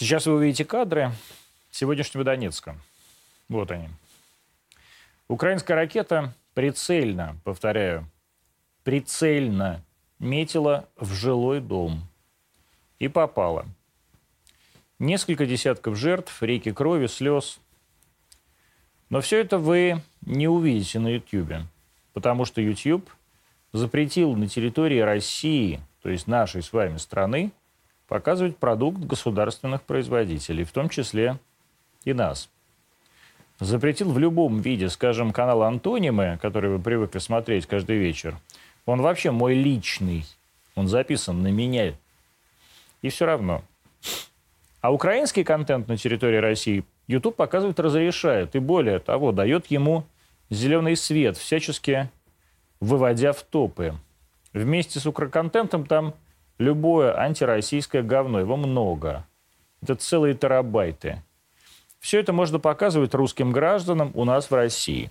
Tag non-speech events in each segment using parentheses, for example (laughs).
Сейчас вы увидите кадры сегодняшнего Донецка. Вот они. Украинская ракета прицельно, повторяю, прицельно метила в жилой дом и попала. Несколько десятков жертв, реки крови, слез. Но все это вы не увидите на YouTube, потому что YouTube запретил на территории России, то есть нашей с вами страны, показывать продукт государственных производителей, в том числе и нас. Запретил в любом виде, скажем, канал «Антонимы», который вы привыкли смотреть каждый вечер. Он вообще мой личный. Он записан на меня. И все равно. А украинский контент на территории России YouTube показывает разрешает. И более того, дает ему зеленый свет, всячески выводя в топы. Вместе с укроконтентом там любое антироссийское говно, его много. Это целые терабайты. Все это можно показывать русским гражданам у нас в России.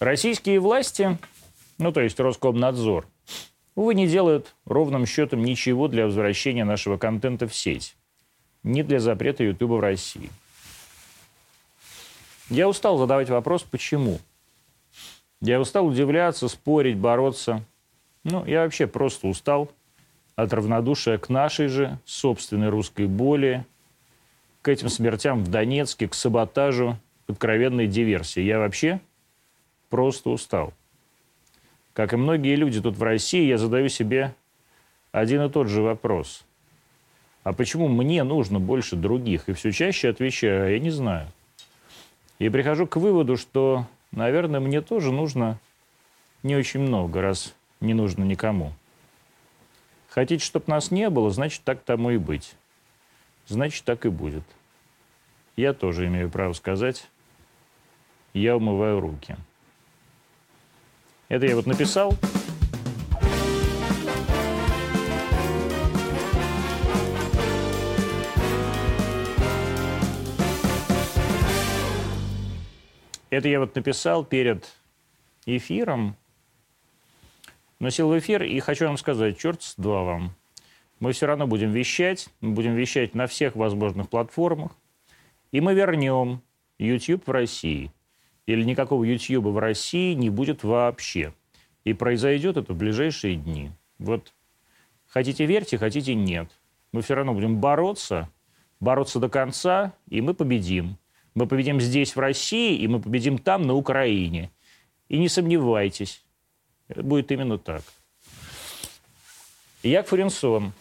Российские власти, ну то есть Роскомнадзор, увы, не делают ровным счетом ничего для возвращения нашего контента в сеть. Не для запрета Ютуба в России. Я устал задавать вопрос, почему. Я устал удивляться, спорить, бороться – ну, я вообще просто устал от равнодушия к нашей же собственной русской боли, к этим смертям в Донецке, к саботажу, к откровенной диверсии. Я вообще просто устал. Как и многие люди тут в России, я задаю себе один и тот же вопрос. А почему мне нужно больше других? И все чаще отвечаю, «А я не знаю. И прихожу к выводу, что, наверное, мне тоже нужно не очень много, раз не нужно никому. Хотите, чтобы нас не было, значит, так тому и быть. Значит, так и будет. Я тоже имею право сказать, я умываю руки. Это я вот написал. Это я вот написал перед эфиром но сел в эфир и хочу вам сказать, черт с два вам. Мы все равно будем вещать, мы будем вещать на всех возможных платформах, и мы вернем YouTube в России. Или никакого YouTube в России не будет вообще. И произойдет это в ближайшие дни. Вот хотите верьте, хотите нет. Мы все равно будем бороться, бороться до конца, и мы победим. Мы победим здесь, в России, и мы победим там, на Украине. И не сомневайтесь, это будет именно так. Як Фуренсон,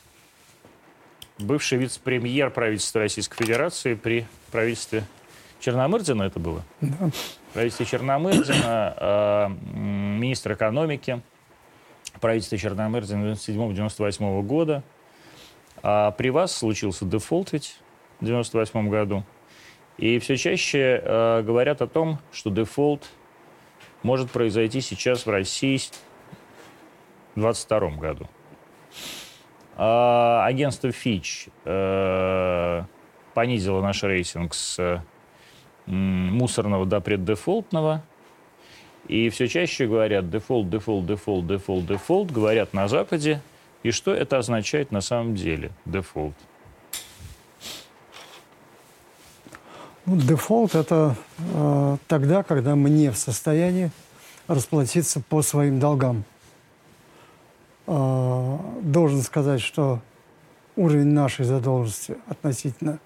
бывший вице-премьер правительства Российской Федерации при правительстве Черномырдина это было? Да. Правительство Черномырдина, э, министр экономики, правительство Черномырдина 97-98 года. А при вас случился дефолт ведь в 98 году. И все чаще э, говорят о том, что дефолт – может произойти сейчас в России в 2022 году. А, агентство Fitch э, понизило наш рейтинг с мусорного до преддефолтного. И все чаще говорят дефолт, дефолт, дефолт, дефолт, дефолт, говорят на Западе. И что это означает на самом деле, дефолт? Ну, дефолт – это э, тогда, когда мы не в состоянии расплатиться по своим долгам. Э, должен сказать, что уровень нашей задолженности относительно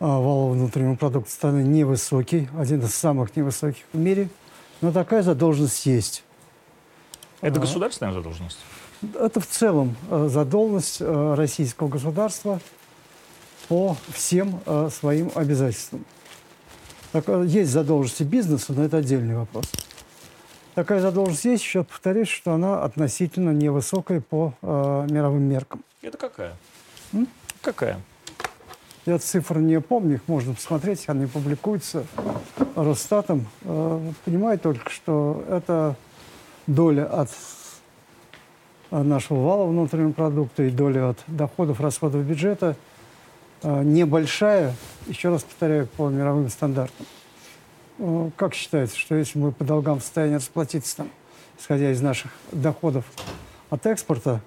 э, валового внутреннего продукта страны невысокий, один из самых невысоких в мире, но такая задолженность есть. Это а, государственная задолженность? Это в целом э, задолженность э, российского государства – по всем э, своим обязательствам. Так, э, есть задолженности бизнеса, но это отдельный вопрос. Такая задолженность есть, еще повторюсь, что она относительно невысокая по э, мировым меркам. Это какая? М? Какая? Я цифр не помню, их можно посмотреть, они публикуются Росстатом. Э, понимаю только, что это доля от э, нашего вала внутреннего продукта и доля от доходов, расходов бюджета – небольшая, еще раз повторяю, по мировым стандартам. Ну, как считается, что если мы по долгам в состоянии расплатиться, там, исходя из наших доходов от экспорта,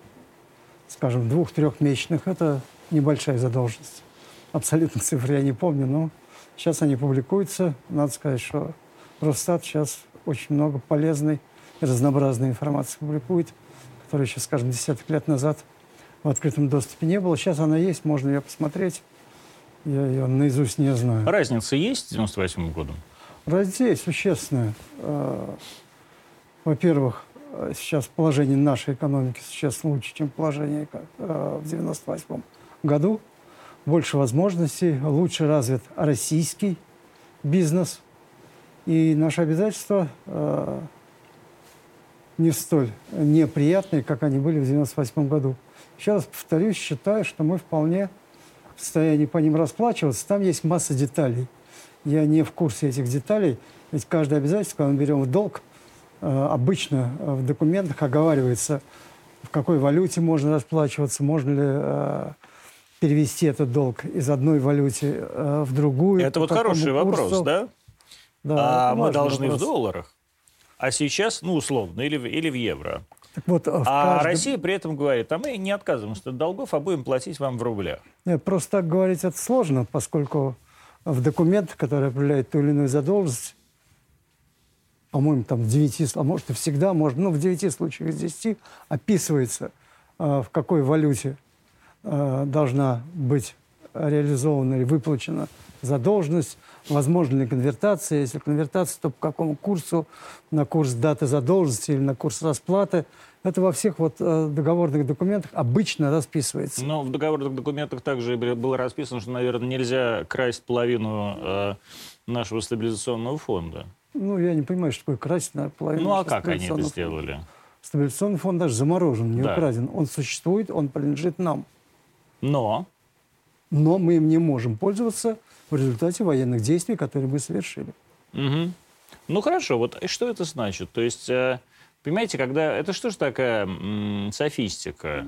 скажем, двух-трехмесячных, это небольшая задолженность. Абсолютно (laughs) цифры я не помню, но сейчас они публикуются. Надо сказать, что Росстат сейчас очень много полезной и разнообразной информации публикует, которая еще, скажем, десяток лет назад в открытом доступе не было. Сейчас она есть, можно ее посмотреть. Я ее наизусть не знаю. Разница есть с 98 годом? Разница существенная. А, во-первых, сейчас положение нашей экономики сейчас лучше, чем положение а, в 98 году. Больше возможностей, лучше развит российский бизнес. И наши обязательства а, не столь неприятные, как они были в 98 году. Раз повторюсь, считаю, что мы вполне в состоянии по ним расплачиваться. Там есть масса деталей. Я не в курсе этих деталей. Ведь каждое обязательство, когда мы берем в долг, э, обычно в документах оговаривается, в какой валюте можно расплачиваться, можно ли э, перевести этот долг из одной валюты э, в другую. Это вот хороший курсу. вопрос, да? Да, а мы должны вопрос. в долларах, а сейчас, ну, условно, или, или в евро. Так вот, а каждом... Россия при этом говорит, а мы не отказываемся от долгов, а будем платить вам в рублях. Нет, просто так говорить это сложно, поскольку в документах, которые определяют ту или иную задолженность, по-моему, там в 9, а может и всегда, может, ну, в 9 случаях из 10 описывается, э, в какой валюте э, должна быть реализована или выплачена задолженность, возможно ли конвертация, если конвертация, то по какому курсу, на курс даты задолженности или на курс расплаты. Это во всех вот э, договорных документах обычно расписывается. Но в договорных документах также было расписано, что, наверное, нельзя красть половину э, нашего стабилизационного фонда. Ну, я не понимаю, что такое красть на половину Ну, а как они это сделали? Стабилизационный фонд даже заморожен, не да. украден. Он существует, он принадлежит нам. Но? Но мы им не можем пользоваться в результате военных действий, которые мы совершили. Угу. Ну, хорошо. Вот что это значит? То есть... Э, Понимаете, когда... Это что же такая м, софистика?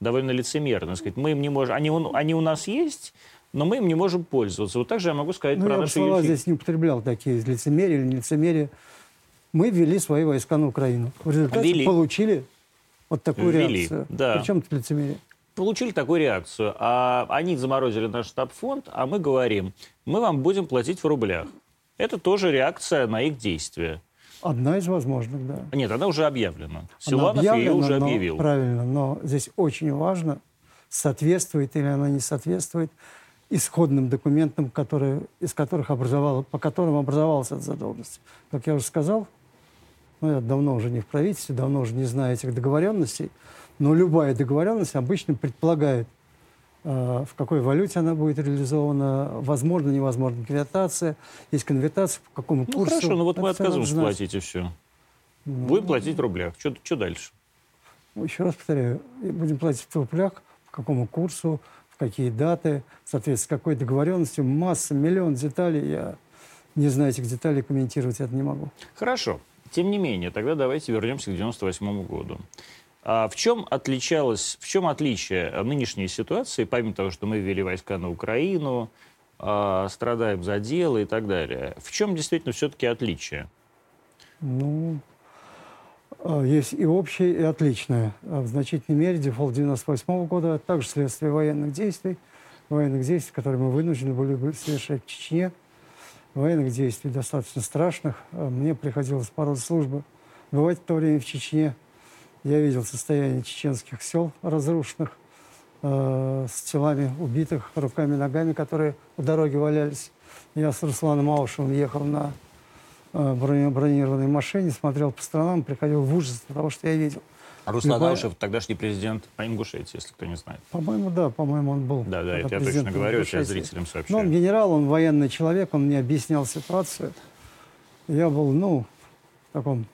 Довольно лицемерно. Сказать, мы им не можем... Они, они у нас есть, но мы им не можем пользоваться. Вот так же я могу сказать ну, про я наши слова здесь не употреблял такие лицемерие или лицемерие. Мы ввели свои войска на Украину. В результате ввели. получили вот такую ввели, реакцию. Да. Причем тут лицемерие? Получили такую реакцию. А они заморозили наш штаб-фонд, а мы говорим, мы вам будем платить в рублях. Это тоже реакция на их действия. Одна из возможных, да. Нет, она уже объявлена. Силанов она ее уже но, объявил. Правильно, но здесь очень важно, соответствует или она не соответствует исходным документам, которые, из которых образовал, по которым образовалась эта задолженность. Как я уже сказал, ну, я давно уже не в правительстве, давно уже не знаю этих договоренностей, но любая договоренность обычно предполагает Э, в какой валюте она будет реализована, возможно, невозможно конвертация, есть конвертация, по какому ну, курсу. хорошо, но вот мы отказываемся платить и все. Ну, будем платить в рублях. Что, дальше? Ну, еще раз повторяю, будем платить в рублях, по какому курсу, в какие даты, соответственно, с какой договоренностью, масса, миллион деталей. Я не знаю этих деталей, комментировать это не могу. Хорошо. Тем не менее, тогда давайте вернемся к 98 году. А в чем отличалось, в чем отличие нынешней ситуации, помимо того, что мы ввели войска на Украину, э, страдаем за дело и так далее? В чем действительно все-таки отличие? Ну, а, есть и общее, и отличное. А в значительной мере дефолт 98 года также следствие военных действий, военных действий, которые мы вынуждены были совершать в Чечне, военных действий достаточно страшных. Мне приходилось по роду службы бывать в то время в Чечне – я видел состояние чеченских сел разрушенных, э, с телами убитых, руками, ногами, которые у дороги валялись. Я с Русланом Аушевым ехал на э, бронированной машине, смотрел по сторонам, приходил в ужас от того, что я видел. А Руслан Любая... Аушев тогдашний президент Ингушетии, если кто не знает. По-моему, да, по-моему, он был. Да, да, это я точно говорю, я зрителям сообщаю. Но он генерал, он военный человек, он мне объяснял ситуацию. Я был, ну, в таком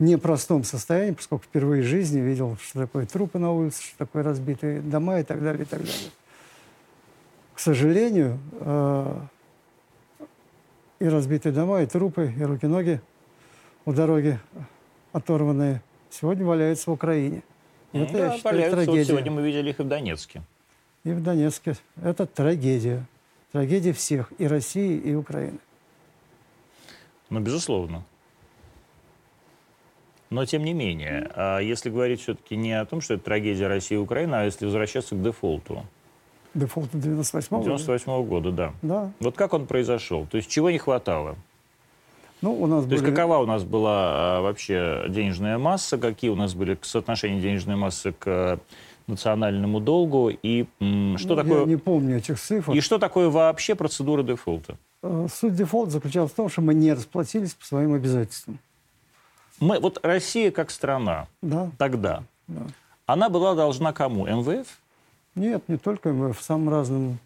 непростом состоянии, поскольку впервые в жизни видел, что такое трупы на улице, что такое разбитые дома и так далее, и так далее. К сожалению, э, и разбитые дома, и трупы, и руки-ноги у дороги оторванные сегодня валяются в Украине. Это, да, я считаю, валяются. трагедия. Вот сегодня мы видели их и в Донецке. И в Донецке. Это трагедия. Трагедия всех, и России, и Украины. Ну, безусловно. Но тем не менее, а если говорить все-таки не о том, что это трагедия России и Украины, а если возвращаться к дефолту. Дефолт 98 98 -го года, да. Да. Вот как он произошел? То есть чего не хватало? Ну, у нас То были... есть какова у нас была а, вообще денежная масса, какие у нас были соотношения денежной массы к национальному долгу и м, что Ну, такое Я не помню этих цифр. и что такое вообще процедура дефолта? Э, Суть дефолта заключалась в том, что мы не расплатились по своим обязательствам. Мы вот Россия как страна Да, тогда да. она была должна кому? МВФ? Нет, не только МВФ, самым разным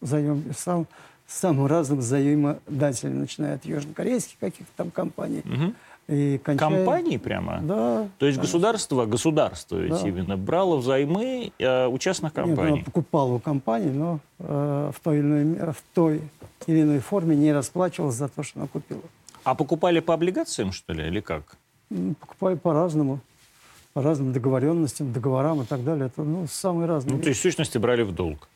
заем, сам, самым разным заимодателям, начиная от южнокорейских каких-то там компаний Мгм. и кончая... Компании прямо? Да. То есть конечно. государство, государство ведь Да. именно брало взаймы э, у частных Нет, компаний. она покупала у компании, но э, в, той или иной, в той или иной форме не расплачивалась за то, что она купила. А покупали по облигациям, что ли, или как? М, Покупали по-разному, по разным договоренностям, договорам и так далее. Это ну, самые разные. Ну, то есть в сущности брали в долг.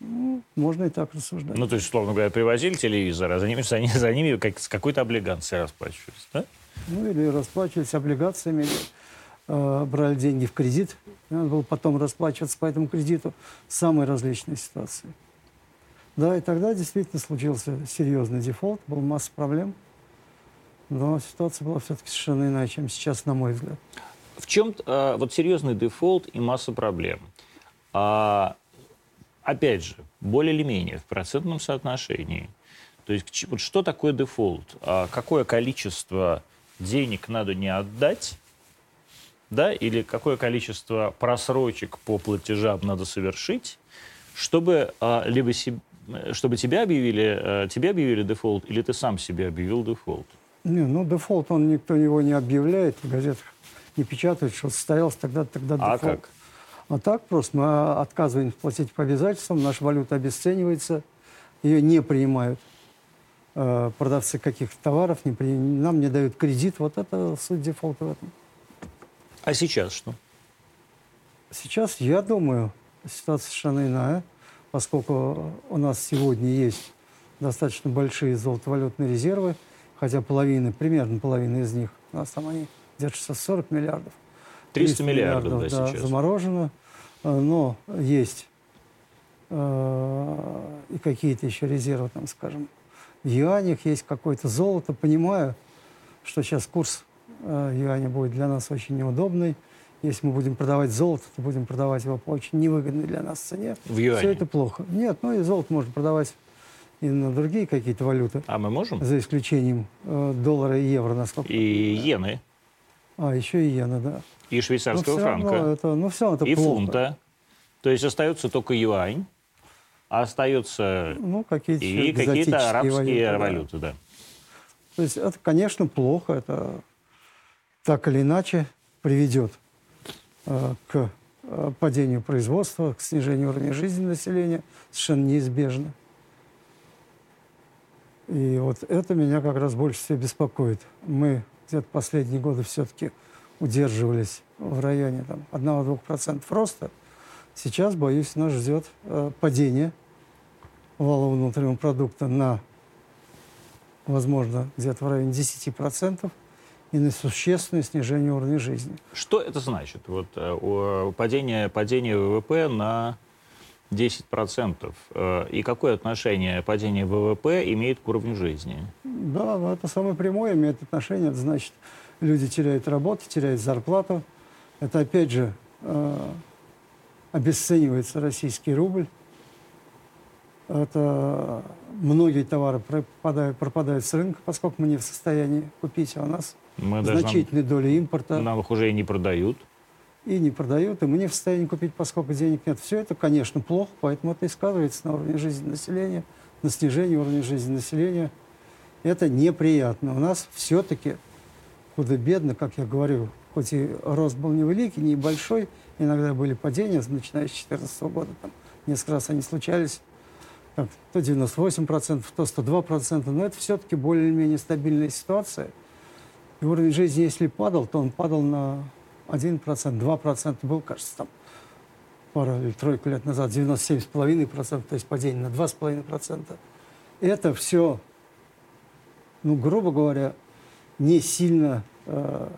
Ну, можно и так рассуждать. Ну, то есть, условно говоря, привозили телевизор, а за ними, за ними, за ними как, с какой-то облигацией расплачивались, да? Ну, или расплачивались облигациями, или, э, брали деньги в кредит. Надо было потом расплачиваться по этому кредиту. Самые различные ситуации. Да, и тогда действительно случился серьезный дефолт, была масса проблем. Но ситуация была все-таки совершенно иная, чем сейчас, на мой взгляд. В чем э, вот серьезный дефолт и масса проблем? А, опять же, более или менее в процентном соотношении. То есть вот что такое дефолт? А какое количество денег надо не отдать, да, или какое количество просрочек по платежам надо совершить, чтобы а, либо себ- э, чтобы тебя объявили, э, тебе объявили дефолт, или ты сам себе объявил дефолт? Не, ну, дефолт, он никто его не объявляет, в газетах не печатают, что состоялся тогда тогда А дефолт. как? А так просто мы отказываемся платить по обязательствам, наша валюта обесценивается, ее не принимают э, продавцы каких-то товаров, не при- нам не дают кредит. Вот это суть дефолта в этом. А сейчас что? Сейчас, я думаю, ситуация совершенно иная, поскольку у нас сегодня есть достаточно большие золотовалютные резервы, хотя половина, примерно половина из них, у нас там они держатся 40 миллиардов. 300 миллиардов, да, сейчас. заморожено, э, но есть э, и какие-то еще резервы, там, скажем, в юанях есть какое-то золото. Понимаю, что сейчас курс э, юаня будет для нас очень неудобный. Если мы будем продавать золото, то будем продавать его по очень невыгодной для нас цене. В юане? Все это плохо. Нет, ну и золото можно продавать и на другие какие-то валюты, А мы можем? за исключением э, доллара и евро, насколько. И иены, А, еще и иена, да. и Но швейцарского равно франка, это, ну, все это и плохо. фунта. То есть остается только юань, а остается Ну, какие-то еще и какие-то арабские да. валюты, да. То есть это, конечно, плохо. Это так или иначе приведет э, к э, падению производства, к снижению уровня жизни населения. Совершенно неизбежно. И вот это меня как раз больше всего беспокоит. Мы где-то последние годы все-таки удерживались в районе там, 1-2% роста. Сейчас, боюсь, нас ждет э, падение валового внутреннего продукта на, возможно, где-то в районе 10% и на существенное снижение уровня жизни. Что это значит? Вот э, о- падение, падение ВВП на 10%. Э, И какое отношение падение ВВП имеет к уровню жизни? Да, но это самое прямое имеет отношение. Это значит, люди теряют работу, теряют зарплату. Это, опять же, э, обесценивается российский рубль. Это многие товары пропадают, пропадают с рынка, поскольку мы не в состоянии купить, а у нас Мы значительная доля импорта. нам их уже и не продают. И не продают, и мы не в состоянии купить, поскольку денег нет. Все это, конечно, плохо, поэтому это и сказывается на уровне жизни населения, на снижении уровня жизни населения. Это неприятно. У нас все-таки худо-бедно, как я говорю, хоть и рост был невеликий, небольшой, иногда были падения, начиная с 2014 года, там, несколько раз они случались, так, то 98%, то 102%, но это все-таки более-менее стабильная ситуация. И уровень жизни, если падал, то он падал на 1%, 2% был, кажется, там пару или тройку лет назад, 97,5%, то есть падение на 2,5%. Это все, ну, грубо говоря, не сильно э,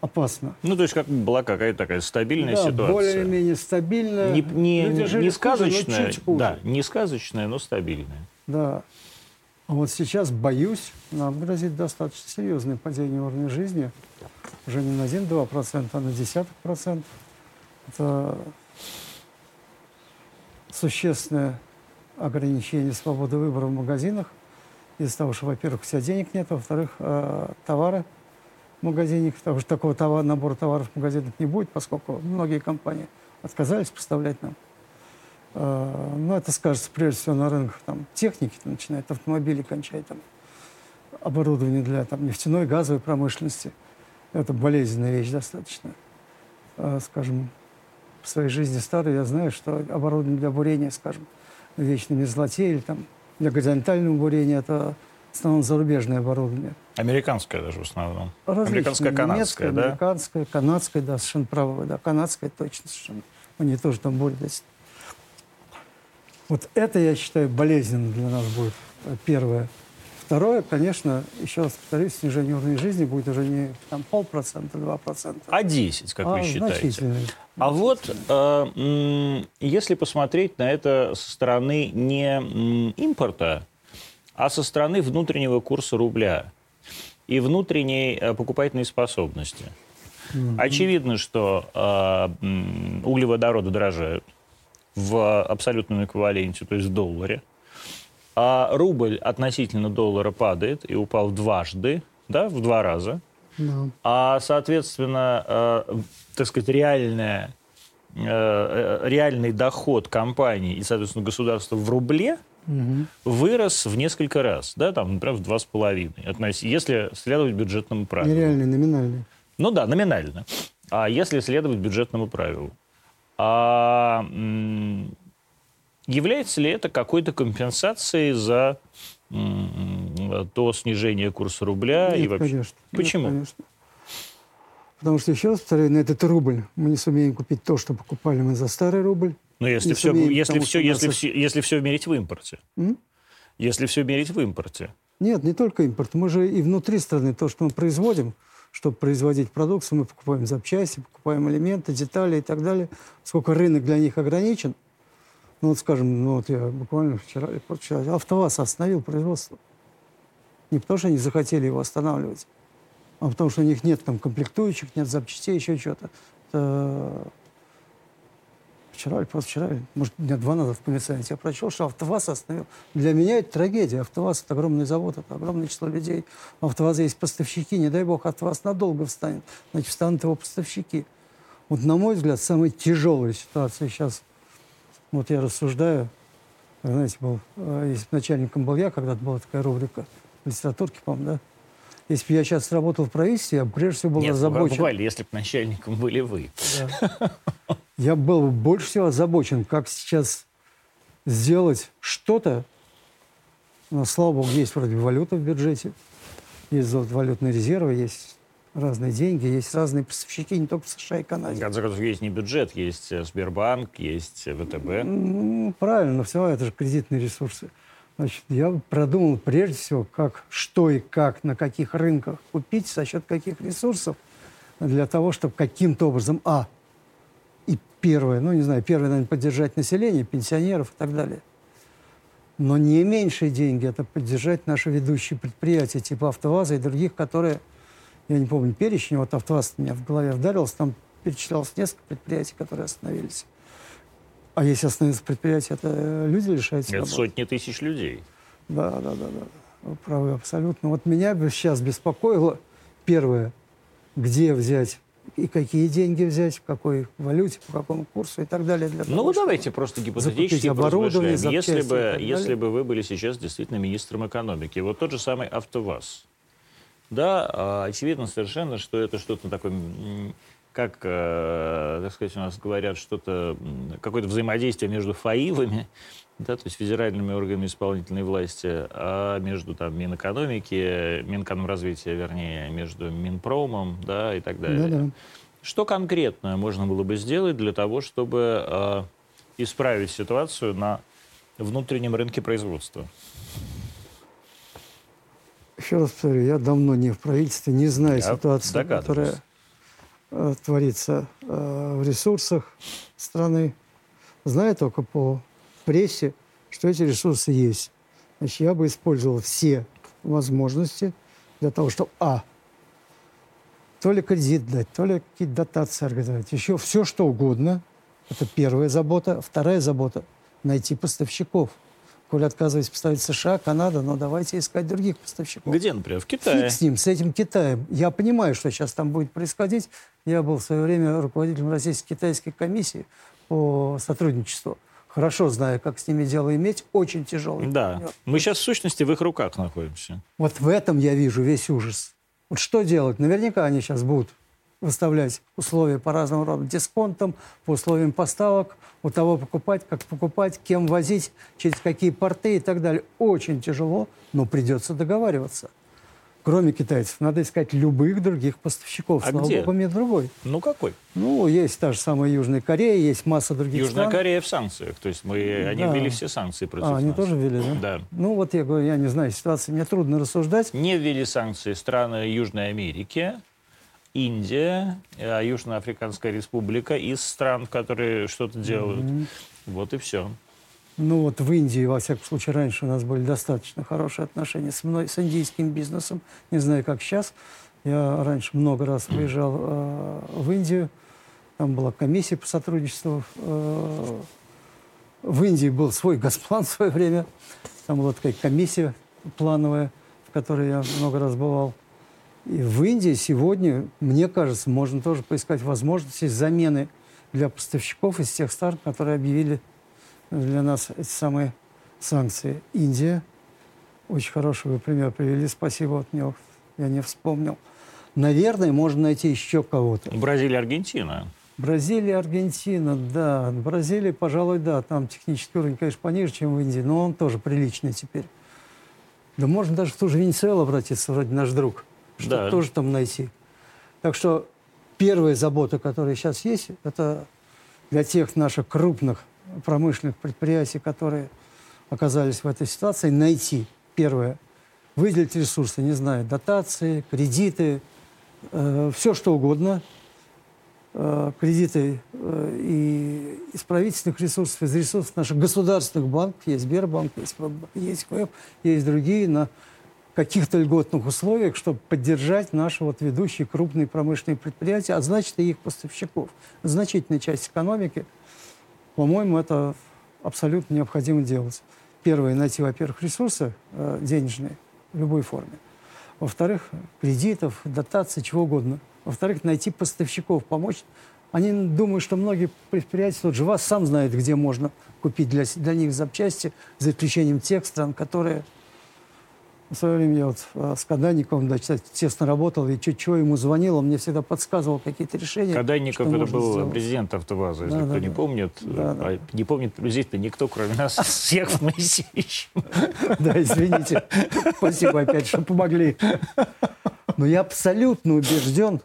опасно. Ну, то есть как была какая-то такая стабильная да, ситуация. более-менее стабильная. Не, не, Люди не хуже, но сказочная, чуть хуже. да, не сказочная, но стабильная. Да. А вот сейчас, боюсь, нам грозит достаточно серьезное падение уровня жизни. Уже не на 1-2%, а на десяток процентов. Это существенное ограничение свободы выбора в магазинах из-за того, что, во-первых, у тебя денег нет, во-вторых, э, товары в магазине, потому что такого товар, набора товаров в магазинах не будет, поскольку многие компании отказались поставлять нам. Э, ну, это скажется прежде всего на рынках там, техники, там, начиная от автомобилей, кончая там, оборудование для там, нефтяной, газовой промышленности. Это болезненная вещь достаточно. Э, скажем, в своей жизни старой я знаю, что оборудование для бурения, скажем, вечной мерзлоте или там, для горизонтального бурения, это в основном зарубежное оборудование. Американская даже в основном. Канадская, Немецкая, да? Американская, канадская, да, совершенно правы. вы, Да, канадская точно совершенно. Они тоже там бурят. Вот это, я считаю, болезненно для нас будет, первое. Второе, конечно, еще раз повторюсь, снижение уровня жизни будет уже не там, полпроцента, два процента, А 10, как вы считаете? А вот э, если посмотреть на это со стороны не импорта, а со стороны внутреннего курса рубля и внутренней э, покупательной способности. Очевидно, что э, углеводороды дорожают в абсолютном эквиваленте, то есть в долларе. А рубль относительно доллара падает и упал дважды, да, в два раза. Да. А, соответственно, э, так сказать, реальная, э, э, реальный доход компании и, соответственно, государства в рубле Мгм. вырос в несколько раз, да, там, например, в два с половиной, если следовать бюджетному правилу. Нереальный, номинальный. Ну да, номинально. А если следовать бюджетному правилу? А является ли это какой-то компенсацией за то снижение курса рубля и Нет, вообще? конечно. Нет, Почему? конечно. Потому что, еще раз повторяю, на этот рубль мы не сумеем купить то, что покупали мы за старый рубль. Ну, если все, сумеем, если потому все, нас если это- все, если все мерить в импорте. М? Если все мерить в импорте. Нет, не только импорт. Мы же и внутри страны то, что мы производим, чтобы производить продукцию, мы покупаем запчасти, покупаем элементы, детали и так далее. Сколько рынок для них ограничен. Ну вот, скажем, ну вот я буквально вчера или АвтоВАЗ остановил производство. Не потому, что они захотели его останавливать, а потому, что у них нет там комплектующих, нет запчастей, еще что-то. Это вчера или позавчера, может, дня два назад в коммерсанте я прочел, что АвтоВАЗ остановил. Для меня это трагедия. АвтоВАЗ – это огромный завод, это огромное число людей. У АвтоВАЗа есть поставщики. Не дай бог, АвтоВАЗ надолго встанет. Значит, встанут его поставщики. Вот, на мой взгляд, самая тяжелая ситуация сейчас. Вот я рассуждаю. Знаете, был, э, если начальником был я, когда-то была такая рубрика в литературке, по-моему, да? Если бы я сейчас работал в правительстве, я бы прежде всего был Нет, озабочен. буквально, если бы начальником были вы. Да. Я был бы больше всего озабочен, как сейчас сделать что-то. Но, слава богу, есть вроде валюта в бюджете, есть валютные резервы, есть разные деньги, есть разные поставщики, не только в США и В Канаде. конце концов, есть не бюджет, есть э, Сбербанк, есть э, ВТБ. М, Правильно, но все это же кредитные ресурсы. Значит, я продумал прежде всего, как, что и как, на каких рынках купить, за счет каких ресурсов, для того, чтобы каким-то образом, а, и первое, ну, не знаю, первое, наверное, поддержать население, пенсионеров и так далее. Но не меньшие деньги – это поддержать наши ведущие предприятия, типа «АвтоВАЗа» и других, которые, я не помню перечень, вот «АвтоВАЗ» меня в голове вдарился, там перечислялось несколько предприятий, которые остановились. А если остановится предприятие, это люди лишаются Это работы. сотни тысяч людей. Да, да, да, да. Вы правы абсолютно. Вот меня бы сейчас беспокоило первое, где взять и какие деньги взять, в какой валюте, по какому курсу и так далее. Для Ну, того, чтобы- давайте просто гипотетически оборудование. Если бы, если бы вы были сейчас действительно министром экономики, вот тот же самый АвтоВАЗ, да, а, очевидно совершенно, что это что-то такое, как, э, так сказать, у нас говорят, что-то, какое-то взаимодействие между ФАИВами, (laughs) да, то есть федеральными органами исполнительной власти, а между там Минэкономики, Минэкономразвития, вернее, между Минпромом, да, и так далее. Да-да. Что конкретно можно было бы сделать для того, чтобы э, исправить ситуацию на внутреннем рынке производства? Еще раз повторю, я давно не в правительстве, не знаю Я ситуацию, догадываюсь. которая творится э, в ресурсах страны. Знаю только по прессе, что эти ресурсы есть. Значит, я бы использовал все возможности для того, чтобы, а, то ли кредит дать, то ли какие-то дотации организовать, еще все что угодно. Это первая забота. Вторая забота – найти поставщиков. Коли отказываетесь поставить США, Канада, но давайте искать других поставщиков. Где, например? В Китае? Фиг с ним, с этим Китаем. Я понимаю, что сейчас там будет происходить. Я был в свое время руководителем Российско-Китайской комиссии по сотрудничеству. Хорошо знаю, как с ними дело иметь. Очень тяжелый. Да. партнер. Мы сейчас, в сущности, в их руках находимся. Вот в этом я вижу весь ужас. Вот что делать? Наверняка они сейчас будут выставлять условия по разным родам дисконтам, по условиям поставок, у того покупать, как покупать, кем возить, через какие порты и так далее. Очень тяжело, но придется договариваться. Кроме китайцев, надо искать любых других поставщиков. А Слава где? богу, мир другой. Ну, какой? Ну, есть та же самая Южная Корея, есть масса других Южная стран. Корея в санкциях. То есть мы, они Да. ввели все санкции против А, они нас. тоже ввели, да? Да. Ну, вот я говорю, я не знаю ситуации, мне трудно рассуждать. Не ввели санкции страны Южной Америки, Индия, э, Южноафриканская республика из стран, которые что-то делают. Вот и все. Ну вот в Индии, во всяком случае, раньше у нас были достаточно хорошие отношения с, мной, с индийским бизнесом. Не знаю, как сейчас. Я раньше много раз выезжал э, в Индию. Там была комиссия по сотрудничеству. Э, в Индии был свой Газплан в свое время. Там была такая комиссия плановая, в которой я много раз бывал. И в Индии сегодня, мне кажется, можно тоже поискать возможности замены для поставщиков из тех стран, которые объявили для нас эти самые санкции. Индия, очень хороший вы пример привели, спасибо, вот мне, я не вспомнил. Наверное, можно найти еще кого-то. Бразилия, Аргентина. Бразилия, Аргентина, да. Бразилия, пожалуй, да. Там технический уровень, конечно, пониже, чем в Индии, но он тоже приличный теперь. Да можно даже в ту же Венесуэлу обратиться, вроде наш друг, чтобы Да. тоже там найти. Так что первая забота, которая сейчас есть, это для тех наших крупных промышленных предприятий, которые оказались в этой ситуации, найти, первое, выделить ресурсы, не знаю, дотации, кредиты, все что угодно, э, кредиты э, и из правительственных ресурсов, из ресурсов наших государственных банков, есть Сбербанк, есть, есть КФ, есть другие, на каких-то льготных условиях, чтобы поддержать наши вот ведущие крупные промышленные предприятия, а значит и их поставщиков. Значительная часть экономики, по-моему, это абсолютно необходимо делать. Первое, найти, во-первых, ресурсы э, денежные в любой форме. Во-вторых, кредитов, дотаций, чего угодно. Во-вторых, найти поставщиков, помочь. Они думают, что многие предприятия, тот же вас сам знает, где можно купить для, для них запчасти, за исключением тех стран, которые... В свое время я вот э, с Каданниковым, да, тесно работал, и чуть чего ему звонил, он мне всегда подсказывал какие-то решения. Кадайников что это был сделать. президент «АвтоВАЗа», если Да, кто да, не да. помнит. Да, да. А не помнит здесь-то никто, кроме нас, (laughs) всех Моисеевич. Да, извините. Спасибо опять, что помогли. Но я абсолютно убежден,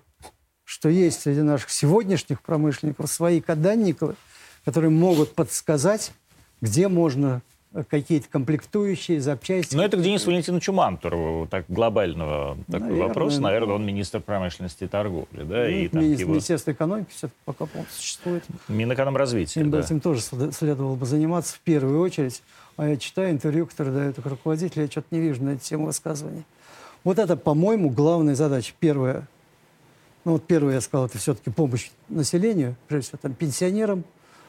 что есть среди наших сегодняшних промышленников свои каданниковы, которые могут подсказать, где можно какие-то комплектующие, запчасти. Но это к Денису Валентиновичу Мантурову, так глобального такой Наверное, вопрос. Наверное, он министр промышленности и торговли, да, Ну, и там Мини- его Министерство экономики все пока существует. Минэкономразвития, Им да. этим тоже след- следовало бы заниматься в первую очередь. А я читаю интервью, которые дают их руководители, я что-то не вижу на эту тему высказываний. Вот это, по-моему, главная задача. Первая. Ну вот первое, я сказал, это все-таки помощь населению, прежде всего там, пенсионерам,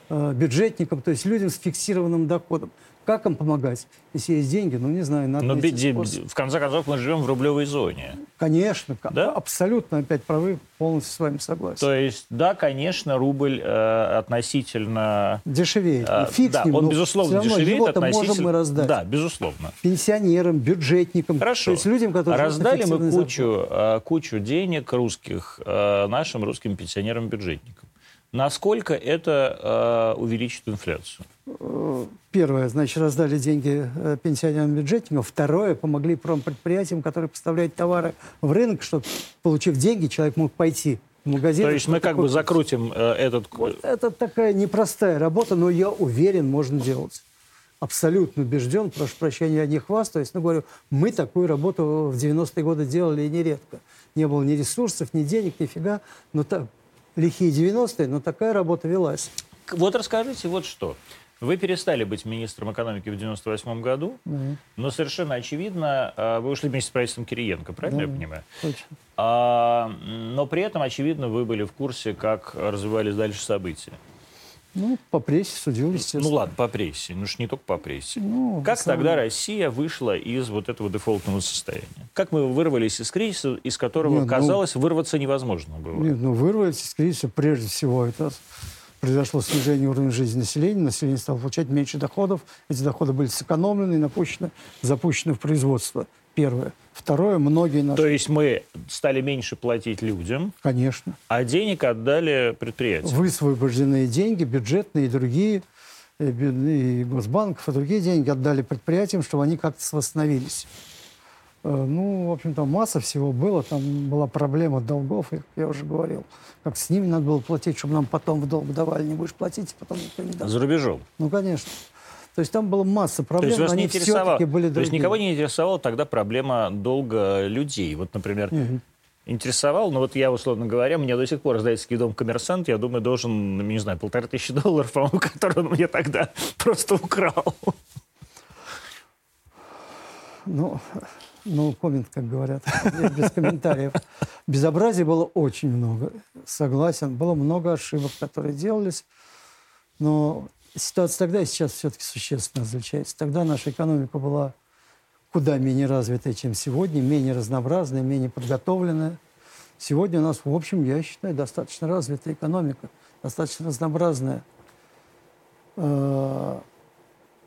э, бюджетникам, то есть людям с фиксированным доходом. Как им помогать? Если есть деньги, ну не знаю, надо Но найти беди- способ. в конце концов мы живем в рублевой зоне. Конечно, Да? абсолютно опять правы, полностью с вами согласен. То есть, да, конечно, рубль э, относительно... Дешевеет. э, фиг да, ним, он, но безусловно, дешевеет его-то относительно... можем мы раздать. Да, безусловно. пенсионерам, бюджетникам. Хорошо. То есть людям, которые... Раздали мы кучу, э, кучу денег русских э, нашим русским пенсионерам-бюджетникам. Насколько это э, увеличит инфляцию? Первое, значит, раздали деньги э, пенсионерам, бюджетникам. Второе, помогли промпредприятиям, которые поставляют товары в рынок, чтобы, получив деньги, человек мог пойти в магазин. То есть мы как бы закрутим э, этот... Вот это такая непростая работа, но я уверен, можно делать. Абсолютно убежден, прошу прощения, я не хвастаюсь, но говорю, мы такую работу в 90-е годы делали и нередко. Не было ни ресурсов, ни денег, нифига, но так, лихие 90-е, но такая работа велась. Вот расскажите вот что. Вы перестали быть министром экономики в 98 году, Да, но совершенно очевидно, а, вы ушли вместе с правительством Кириенко, правильно Да. я понимаю? точно. А, но при этом, очевидно, вы были в курсе, как развивались дальше события. Ну, по прессе судил, естественно. Ну ладно, по прессе, ну ж не только по прессе. Ну, Как основном- тогда Россия вышла из вот этого дефолтного состояния? Как мы вырвались из кризиса, из которого, Нет, ну- казалось, вырваться невозможно было? Нет, ну, вырвались из кризиса прежде всего. Это произошло снижение уровня жизни населения, население стало получать меньше доходов, эти доходы были сэкономлены и напущены, запущены в производство. Первое. Второе, многие наши... То есть мы стали меньше платить людям, Конечно. а денег отдали предприятиям. Высвобожденные деньги, бюджетные и другие, и бю- и госбанков, и другие деньги отдали предприятиям, чтобы они как-то восстановились. Э, Ну, в общем-то, масса всего было. Там была проблема долгов, я уже говорил. Как с ними надо было платить, чтобы нам потом в долг давали. Не будешь платить, потом никто не даст. За рубежом. Ну, конечно. То есть там была масса То проблем, есть вас не интересовало, были то есть другие. никого не интересовала тогда проблема долга людей. Вот, например, Мгм. интересовал, но вот я, условно говоря, мне до сих пор издательский дом «Коммерсант», я думаю, должен, не знаю, полторы тысячи долларов, по-моему, (laughs) которые он мне тогда (laughs) просто украл. Ну, ну, коммент, как говорят, (laughs) без комментариев. Безобразий было очень много, согласен. Было много ошибок, которые делались. Но ситуация тогда и сейчас все-таки существенно различается. Тогда наша экономика была куда менее развитая, чем сегодня, менее разнообразная, менее подготовленная. Сегодня у нас, в общем, я считаю, достаточно развитая экономика, достаточно разнообразная. Э,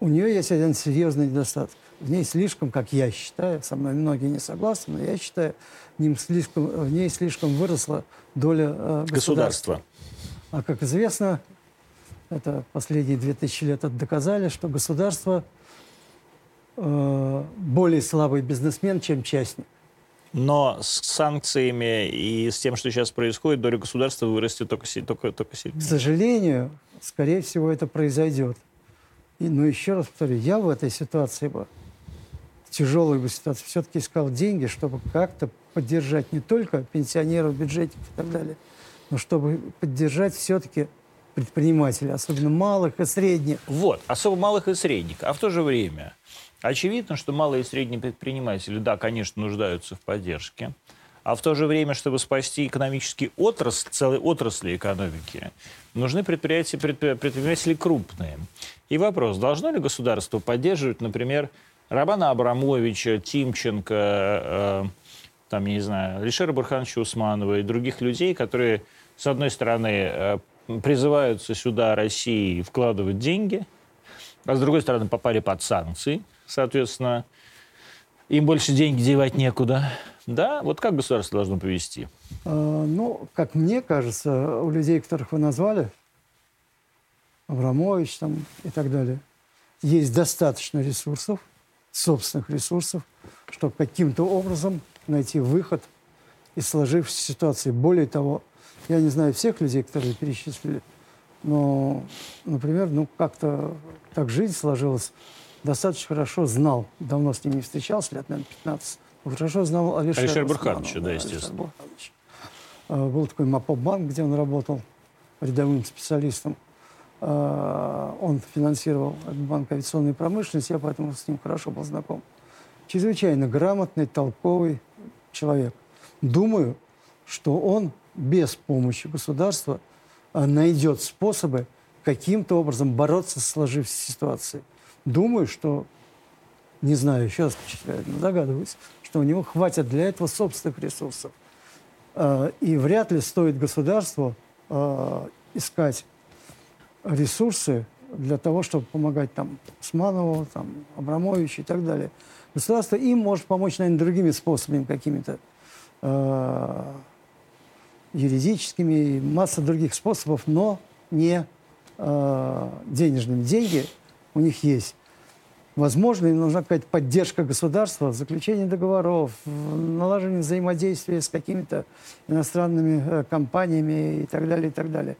У нее есть один серьезный недостаток. В ней слишком, как я считаю, со мной многие не согласны, но я считаю, в, ним слишком, в ней слишком выросла доля э, государства. Государство. А как известно, это последние 2000 лет это доказали, что государство э, более слабый бизнесмен, чем частник. Но с санкциями и с тем, что сейчас происходит, доля государства вырастет только, только, только К сильнее. сожалению, скорее всего, это произойдет. И, но еще раз повторю, я в этой ситуации бы, тяжелой бы ситуации, все-таки искал деньги, чтобы как-то поддержать не только пенсионеров, бюджетников и так далее, но чтобы поддержать все-таки предпринимателей, особенно малых и средних. Вот, особо малых и средних. А в то же время очевидно, что малые и средние предприниматели, да, конечно, нуждаются в поддержке. А в то же время, чтобы спасти экономический отрасль, целые отрасли экономики, нужны предприятия, предпри- предприниматели крупные. И вопрос, должно ли государство поддерживать, например, Рабана Абрамовича, Тимченко, э, там, не знаю, Алишера Бурхановича Усманова и других людей, которые, с одной стороны, э, призываются сюда России вкладывать деньги, а с другой стороны попали под санкции, соответственно, им больше деньги девать некуда. Да, вот как государство должно повести? Э, Ну, как мне кажется, у людей, которых вы назвали, Абрамович там и так далее, есть достаточно ресурсов, собственных ресурсов, чтобы каким-то образом найти выход из сложившейся ситуации. Более того, я не знаю всех людей, которые перечислили, но, например, ну как-то так жизнь сложилась, достаточно хорошо знал, давно с ним не встречался, лет, наверное, 15, но хорошо знал Алишера Усманова, Бурхановича, да, Алишера естественно. А, Был такой Мапоп-банк, где он работал рядовым специалистом. А, Он финансировал банк авиационной промышленности, я поэтому с ним хорошо был знаком. Чрезвычайно грамотный, толковый человек. Думаю, что он без помощи государства а, найдет способы каким-то образом бороться с сложившейся ситуацией. Думаю, что, не знаю, но догадываюсь, что у него хватит для этого собственных ресурсов. Э, И вряд ли стоит государству э, искать ресурсы для того, чтобы помогать там Усманову, там, Абрамовичу и так далее. Государство им может помочь, наверное, другими способами какими-то юридическими, масса других способов, но не э, денежными. Деньги у них есть. Возможно, им нужна какая-то поддержка государства, заключение договоров, налаживание взаимодействия с какими-то иностранными э, компаниями и так далее, и так далее.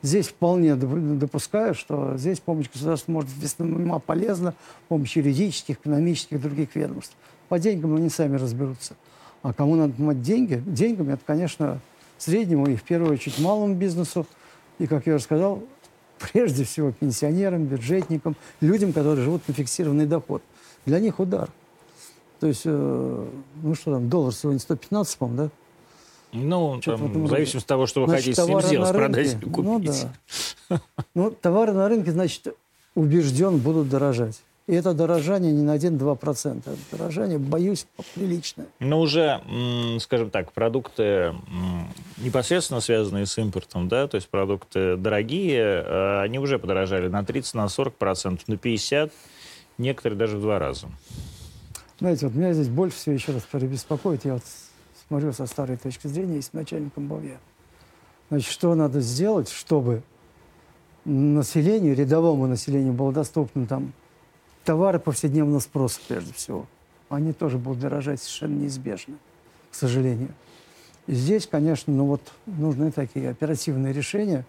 Здесь вполне доп- допускаю, что здесь помощь государства может быть весьма полезна, помощь юридических, экономических, других ведомств. По деньгам они сами разберутся. А кому надо помогать деньги? Деньгами это, конечно, среднему и в первую очередь малому бизнесу. И, как я уже сказал, (laughs) прежде всего пенсионерам, бюджетникам, людям, которые живут на фиксированный доход. Для них удар. То есть, э, ну что там, доллар сегодня 115, по-моему, да? Ну, Что-то там, в зависимости от того, что вы Значит, хотите с ним сделать, продать или купить. Ну, да. ну, товары на рынке, значит, убежден, будут дорожать. И это дорожание не на 1-2%. Это дорожание, боюсь, приличное. Но уже, скажем так, продукты непосредственно связанные с импортом, да, то есть продукты дорогие, э, они уже подорожали на 30, на 40 процентов, на 50, некоторые даже в два раза. Знаете, вот меня здесь больше всего еще раз беспокоит. Я вот смотрю со старой точки зрения, если начальником был я. Значит, что надо сделать, чтобы населению, рядовому населению было доступно там товары повседневного спроса прежде всего. Они тоже будут дорожать совершенно неизбежно, к сожалению. И здесь, конечно, ну вот нужны такие оперативные решения.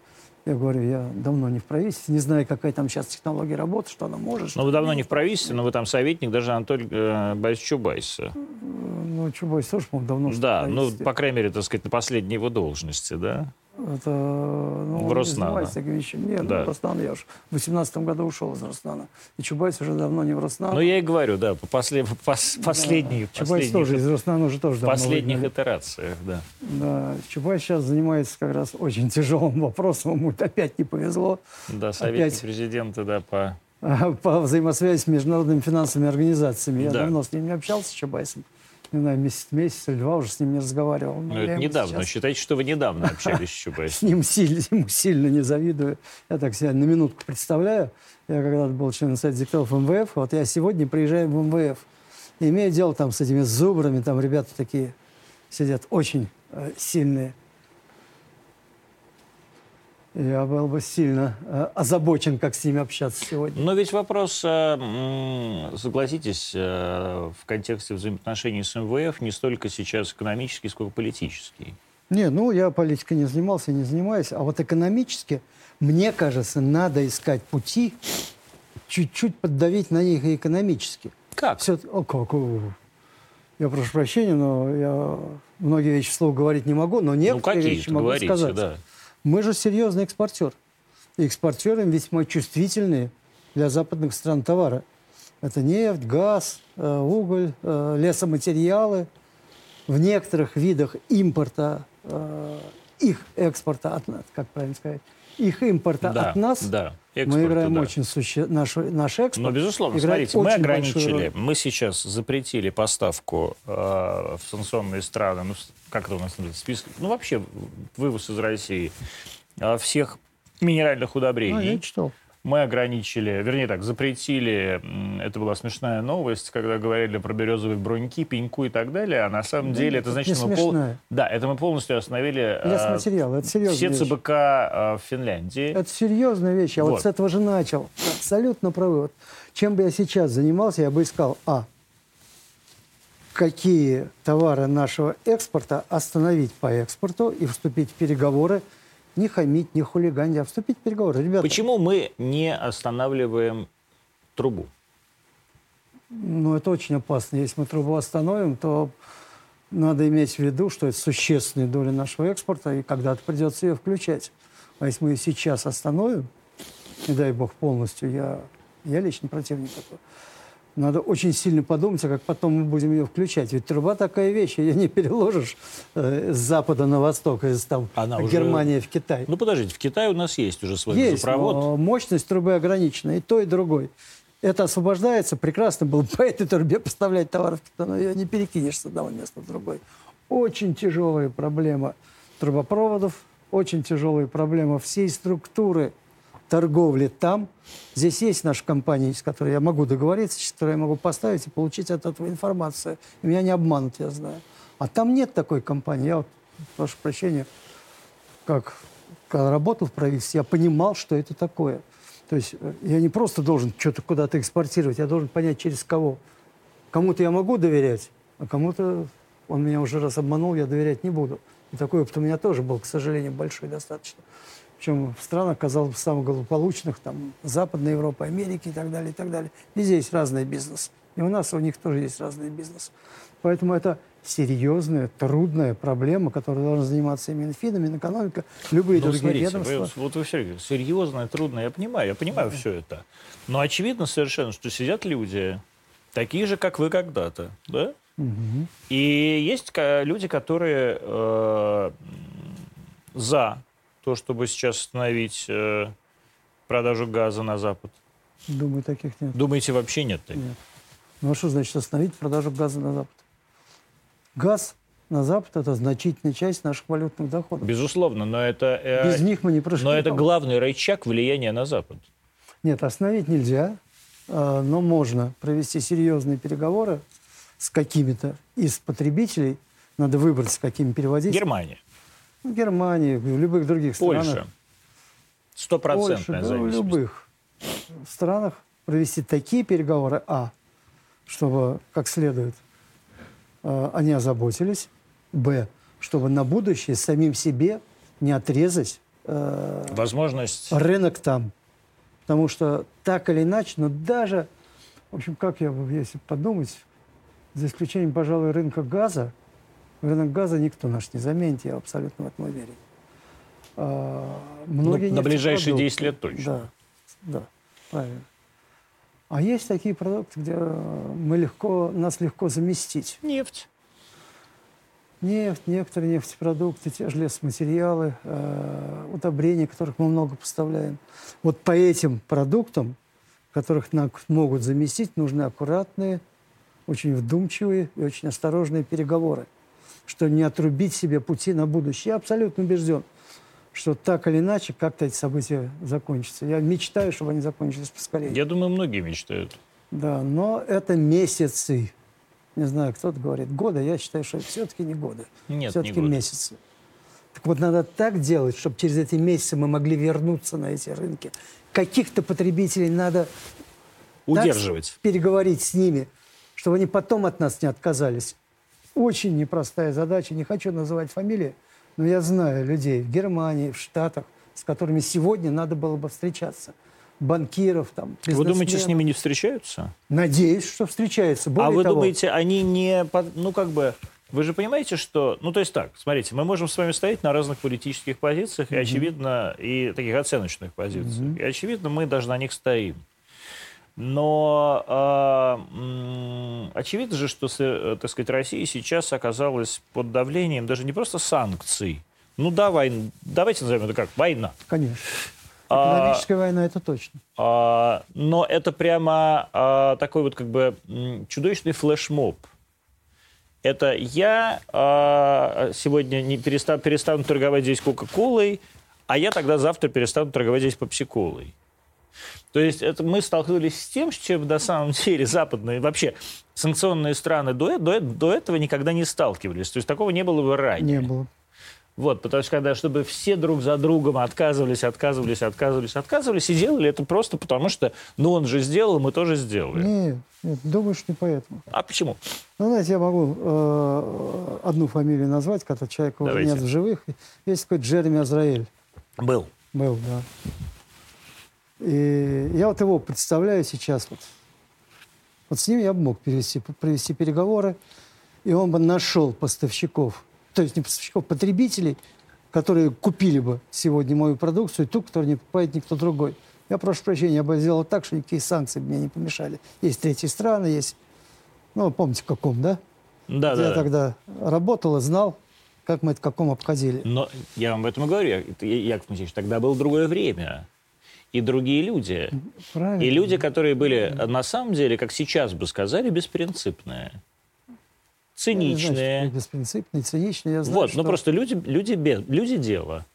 Я говорю, я давно не в правительстве, не знаю, какая там сейчас технология работы, что она может. Но вы давно не в правительстве, но вы там советник даже Анатолия э, Борисовича Чубайса. Ну, Чубайс тоже, по-моему, давно Да, ну, по крайней мере, так сказать, на последней его должности, да? Это, ну, В занимается такими вещами. Нет, Да. ну, Роснано я уж в 18 году ушел из Роснана. И Чубайс уже давно не в Роснано. Ну, я и говорю, да, по после, по пос- последних, Чубайс тоже из Роснана уже тоже давно последних выгнали. итерациях, да. Да, Чубайс сейчас занимается как раз очень тяжелым (laughs) вопросом. Ему опять не повезло. Да, советник Опять. президента, да, по... (laughs) По взаимосвязи с международными финансовыми организациями. Я Да. давно с ним не общался, с Чубайсом. Не знаю, месяц, месяц или два уже с ним не разговаривал. Но Ну, я это недавно. сейчас- Считайте, что вы недавно общались (laughs) с С Чубайсом. ним сильно, ему сильно не завидую. Я так себя на минутку представляю. Я когда-то был членом Совета директоров МВФ. Вот я сегодня приезжаю в МВФ. Имею дело там с этими зубрами. Там ребята такие сидят очень э, сильные. Я был бы сильно э, озабочен, как с ними общаться сегодня. Но ведь вопрос, э, согласитесь, э, в контексте взаимоотношений с МВФ не столько сейчас экономический, сколько политический. Не, ну я политикой не занимался, не занимаюсь. А вот экономически, мне кажется, надо искать пути, чуть-чуть поддавить на них и экономически. Как? Все, о, как, о. Я прошу прощения, но я многие вещи вслух говорить не могу, но Ну, некоторые какие вещи могу говорите, сказать. да. Мы же серьезный экспортер. И экспортеры весьма чувствительные для западных стран товары. Это нефть, газ, э, уголь, э, лесоматериалы. В некоторых видах импорта, э, их экспорта, как правильно сказать, их импорта Да, от нас, да. мы Экспорта, играем да. очень суще... наш, наш экспорт. Но, безусловно, смотрите, мы ограничили, мы сейчас запретили поставку э, в санкционные страны, ну, как это у нас называется, список, ну, вообще вывоз из России э, всех минеральных удобрений. Ну, я читал. Мы ограничили, вернее так, запретили, это была смешная новость, когда говорили про березовые броньки, пеньку и так далее, а на самом Да деле это значит, что мы пол-. Да, это мы полностью остановили э, Лесматериалы, это серьезная все вещь. ЦБК э, в Финляндии. Это серьезная вещь. Я вот. Вот. с этого же начал. Абсолютно правы. Вот чем бы я сейчас занимался, я бы искал, а, какие товары нашего экспорта остановить по экспорту и вступить в переговоры, не хамить, не хулиганить, а вступить в переговоры. Ребята, Почему мы не останавливаем трубу? ну, это очень опасно. Если мы трубу остановим, то надо иметь в виду, что это существенная доля нашего экспорта, и когда-то придется ее включать. А если мы ее сейчас остановим, не дай бог полностью, я, я лично противник этого, надо очень сильно подумать, а как потом мы будем ее включать. Ведь труба такая вещь, ее не переложишь э, с запада на восток, из там, Она уже- Германии в Китай. Ну, подождите, в Китае у нас есть уже свой Есть, газопровод. но мощность трубы ограничена, и то, и другой. Это освобождается, прекрасно было бы (laughs) по этой трубе поставлять товар но ее не перекинешь с одного места в другой. Очень тяжелая проблема трубопроводов, очень тяжелая проблема всей структуры торговли там. Здесь есть наша компания, с которой я могу договориться, с которой я могу поставить и получить от этого информацию. И меня не обманут, я знаю. А там нет такой компании. Я вот, прошу прощения, как когда работал в правительстве, я понимал, что это такое. То есть э, я не просто должен что-то куда-то экспортировать, я должен понять, через кого. Кому-то я могу доверять, а кому-то он меня уже раз обманул, я доверять не буду. И такой опыт у меня тоже был, к сожалению, большой достаточно. Причем в странах, казалось бы, самых благополучных, там, Западной Европы, Америки и так далее, и так далее. Везде есть разный бизнес. И у нас, и у них тоже есть разный бизнес. Поэтому это серьезная, трудная проблема, которой должна заниматься и Минфин, и Минэкономика, любые Ну, другие смотрите, ведомства. вы- вот вы все говорите, серьезно, трудно, я понимаю, я понимаю все это. Но очевидно совершенно, что сидят люди, такие же, как вы когда-то, да? Мгм. И есть люди, которые э, за то, чтобы сейчас остановить э, продажу газа на Запад. Думаю, таких нет. Думаете, вообще нет? таких? Нет. Ну а что значит остановить продажу газа на Запад? Газ на Запад – это значительная часть наших валютных доходов. Безусловно, но это, э, Без них мы не прошли. но это главный рычаг влияния на Запад. Нет, остановить нельзя, а, но можно провести серьезные переговоры с какими-то из потребителей. Надо выбрать, с какими переводить. Германия, В Германии, в любых других Польша. странах. Польша, Стопроцентная да, в любых странах провести такие переговоры, а, чтобы как следует э, они озаботились, б, чтобы на будущее самим себе не отрезать э, Возможность... рынок там. Потому что так или иначе, но даже, в общем, как я, бы, если подумать, за исключением, пожалуй, рынка газа, рынок газа никто наш не заменит, я абсолютно в этом уверен. А, многие Ну, на ближайшие нефтепродукты- 10 лет точно. Да, да, правильно. А есть такие продукты, где э, мы легко, нас легко заместить. Нефть. Нефть, некоторые нефтепродукты, те же лесоматериалы, э, удобрения, которых мы много поставляем. Вот по этим продуктам, которых нам могут заместить, нужны аккуратные, очень вдумчивые и очень осторожные переговоры, чтобы не отрубить себе пути на будущее. Я абсолютно убежден, что так или иначе как-то эти события закончатся. Я мечтаю, чтобы они закончились поскорее. Я думаю, многие мечтают. Да, но это месяцы. Не знаю, кто-то говорит годы. Я считаю, что это все-таки не годы. Нет, не все-таки годы. месяцы. Так вот, надо так делать, чтобы через эти месяцы мы могли вернуться на эти рынки. Каких-то потребителей надо так Удерживать. переговорить с ними, чтобы они потом от нас не отказались. Очень непростая задача. Не хочу называть фамилии, но я знаю людей в Германии, в Штатах, с которыми сегодня надо было бы встречаться. Банкиров, там, Вы думаете, с ними не встречаются? Надеюсь, что встречаются. Более а вы того, думаете, они не... Ну, как бы... Вы же понимаете, что... Ну, то есть так, смотрите, мы можем с вами стоять на разных политических позициях, и, очевидно, и таких оценочных позициях. И, очевидно, мы даже на них стоим. Но а, м, очевидно же, что, э, так сказать, Россия сейчас оказалась под давлением даже не просто санкций. Ну да, войн- давайте назовем это как война. Конечно. А- Экономическая война, это точно. А, но это прямо а, такой вот как бы чудовищный флешмоб. Это я а, сегодня не переста- перестану торговать здесь Кока-Колой, а я тогда завтра перестану торговать здесь Пепси-Колой. То есть это мы столкнулись с тем, с чем на самом деле западные, вообще санкционные страны до, до, до этого никогда не сталкивались. То есть такого не было бы ранее. Не было. Вот, потому что когда, чтобы все друг за другом отказывались, отказывались, отказывались, отказывались, и делали это просто потому, что, ну, он же сделал, мы тоже сделали. Нет, нет, думаю, что не поэтому. А почему? Ну, знаете, я могу э, одну фамилию назвать, когда человека уже Давайте. нет в живых. Есть такой Джереми Азраэль. Был. Был, да. И я вот его представляю сейчас. Вот, вот с ним я бы мог перевести, провести переговоры, и он бы нашел поставщиков, то есть не поставщиков, потребителей, которые купили бы сегодня мою продукцию, ту, которую не покупает никто другой. Я прошу прощения, я бы сделал так, что никакие санкции мне не помешали. Есть третьи страны, есть, ну, помните, в каком, да? Да, я да. да. тогда работал и знал, как мы это в каком обходили. Но я вам об этом и говорю, Я- Яков Моисеевич, тогда было другое время. И другие люди. Правильно? И люди, которые были, на самом деле, как сейчас бы сказали, беспринципные. Я знаю, Циничные. такое беспринципный, циничный. Я знаю, Вот, что... ну просто люди, люди, люди дело.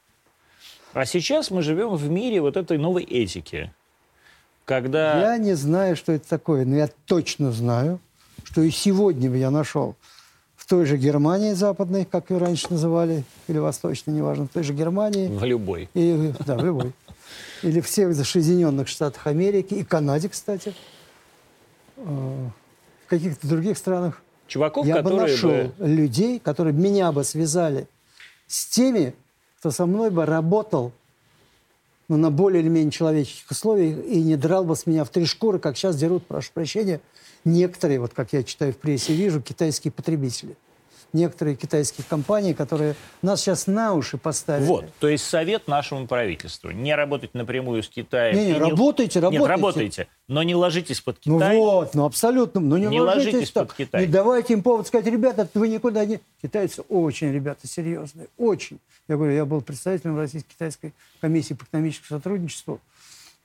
А сейчас мы живем в мире вот этой новой этики. Когда... Я не знаю, что это такое, но я точно знаю, что и сегодня бы я нашел в той же Германии западной, как ее раньше называли, или восточной, неважно, в той же Германии, В любой. и, да, в любой, или в всех Соединенных Штатах Америки, и Канаде, кстати, э, в каких-то других странах, Чуваков, я бы нашел бы... людей, которые меня бы связали с теми, кто со мной бы работал ну, на более или менее человеческих условиях и не драл бы с меня в три шкуры, как сейчас дерут, прошу прощения, некоторые, вот как я читаю в прессе, вижу, китайские потребители. Некоторые китайские компании, которые нас сейчас на уши поставили. Вот, то есть совет нашему правительству. Не работать напрямую с Китаем. Не, не, работайте, работайте. Нет, работайте, но не ложитесь под Ну Китай. вот, ну абсолютно. Ну не, Не ложитесь ложитесь так. под Китай. Не давайте им повод сказать, ребята, вы никуда не... Китайцы очень, ребята, серьезные, очень. Я говорю, я был представителем Российско-Китайской комиссии по экономическому сотрудничеству.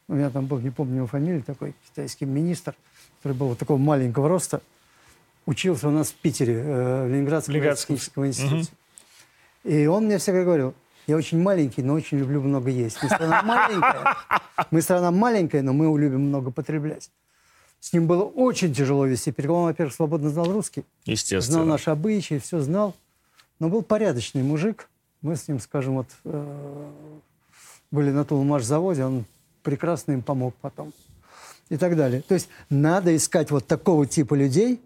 У меня там был, не помню его фамилию, такой китайский министр, который был вот такого маленького роста. Учился у нас в Питере, э, в Ленинградском Ленинградском. техническом институте. И он мне всегда говорил, я очень маленький, но очень люблю много есть. Мы страна маленькая, (laughs) мы страна маленькая, но мы любим много потреблять. С ним было очень тяжело вести переговоры. Он, во-первых, свободно знал русский, Естественно. знал наши обычаи, все знал. Но был порядочный мужик. Мы с ним, скажем, вот э, были на Тулмаш-заводе, он прекрасно им помог потом. И так далее. То есть надо искать вот такого типа людей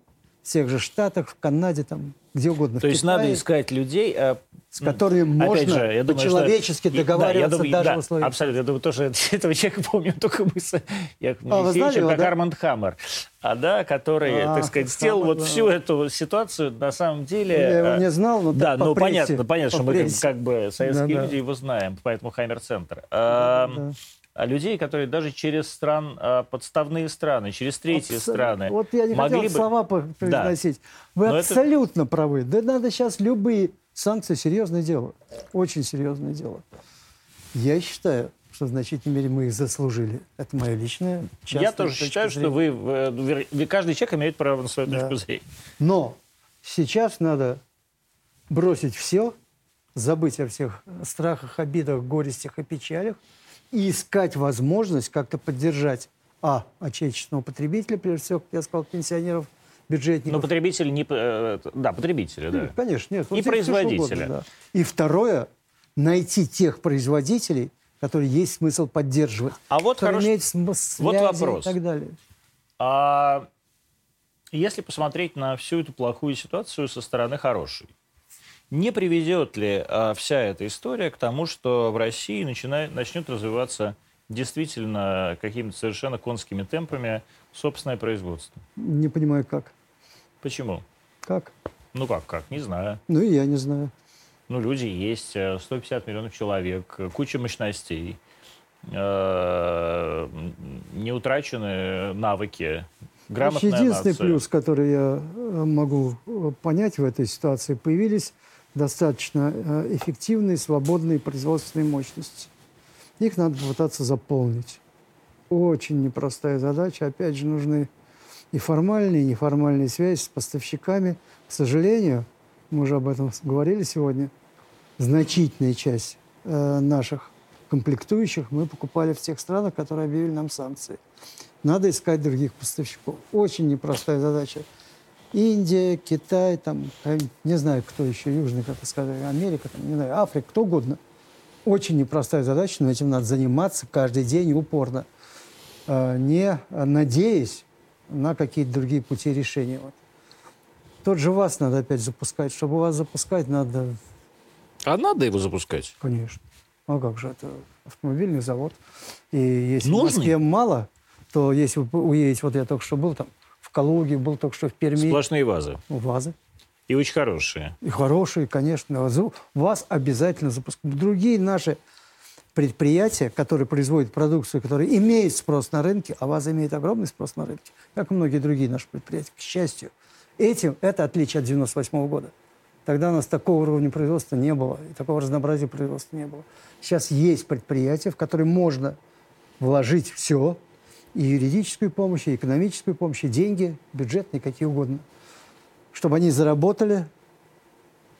в тех же Штатах, в Канаде, там, где угодно. То есть Китае, надо искать людей, э, с которыми можно же, я по-человечески договариваться да, я думаю, даже да, в условиях. Абсолютно. Я думаю, тоже (laughs) этого человека помню только мы с Яковом А, вы знали его, как да? Арманд Хаммер. А, да, который, А, так сказать, Хаммер, сделал вот да. всю эту ситуацию, на самом деле... Я его э, не знал, но Да, ну прессе, понятно, понятно, что мы как, как бы советские Да-да. люди его знаем, поэтому Хаммер-центр. А, Да. А людей, которые даже через стран, а, подставные страны, через третьи Абсо- страны Вот я не могли хотел бы... слова произносить. Вы Но это- абсолютно правы. Да надо сейчас любые санкции. Серьезное дело. Очень серьезное дело. Я считаю, что в значительной мере мы их заслужили. Это мое личное. Я тоже считаю, что зрения. вы, э, вы- каждый человек имеет право на свою Да. точку зрения. Но сейчас надо бросить все, забыть о всех страхах, обидах, горестях и печалях и искать возможность как-то поддержать, а, отечественного потребителя, прежде всего, как я сказал, пенсионеров, бюджетников. Но потребители не... э, Да, потребители, да. Ну, Конечно, нет. И всё что производителя. да. И второе, найти тех производителей, которые есть смысл поддерживать. А вот хорош- имеют см- вот вопрос. и так далее. А если посмотреть на всю эту плохую ситуацию со стороны хорошей, не приведет ли а, вся эта история к тому, что в России начинает, начнет развиваться действительно какими-то совершенно конскими темпами собственное производство? Не понимаю, как. Почему? Как? Ну как, как, не знаю. Ну, и я не знаю. Ну, люди есть, э, 150 миллионов человек, э, куча мощностей, э, не утрачены навыки, грамотная единственный нация. плюс, который я э, могу э, понять в этой ситуации, появились достаточно э, эффективные, свободные производственные мощности. Их надо попытаться заполнить. Очень непростая задача. Опять же, нужны и формальные, и неформальные связи с поставщиками. К сожалению, мы уже об этом говорили сегодня, значительная часть э, наших комплектующих мы покупали в тех странах, которые объявили нам санкции. Надо искать других поставщиков. Очень непростая задача. Индия, Китай, там, э, не знаю, кто еще, Южный, как сказать, Америка, там, не знаю, Африка, кто угодно. Очень непростая задача, но этим надо заниматься каждый день и упорно, э, не надеясь на какие-то другие пути решения. Вот. Тот же вас надо опять запускать. Чтобы вас запускать, надо, А надо его запускать? конечно. А как же, это автомобильный завод. И если Нужный? в Москве мало, то если вы уедете, вот я только что был там, Калуге, был только что в Перми, Сплошные вазы. ВАЗы. И очень хорошие. И хорошие, конечно. Вас обязательно запускают. Другие наши предприятия, которые производят продукцию, которая имеет спрос на рынке, а ВАЗа имеет огромный спрос на рынке, как и многие другие наши предприятия, к счастью. Этим это отличие от 98 года. Тогда у нас такого уровня производства не было, и такого разнообразия производства не было. Сейчас есть предприятия, в которые можно вложить все, и юридическую помощь, и экономическую помощь, и деньги, бюджетные, какие угодно, чтобы они заработали.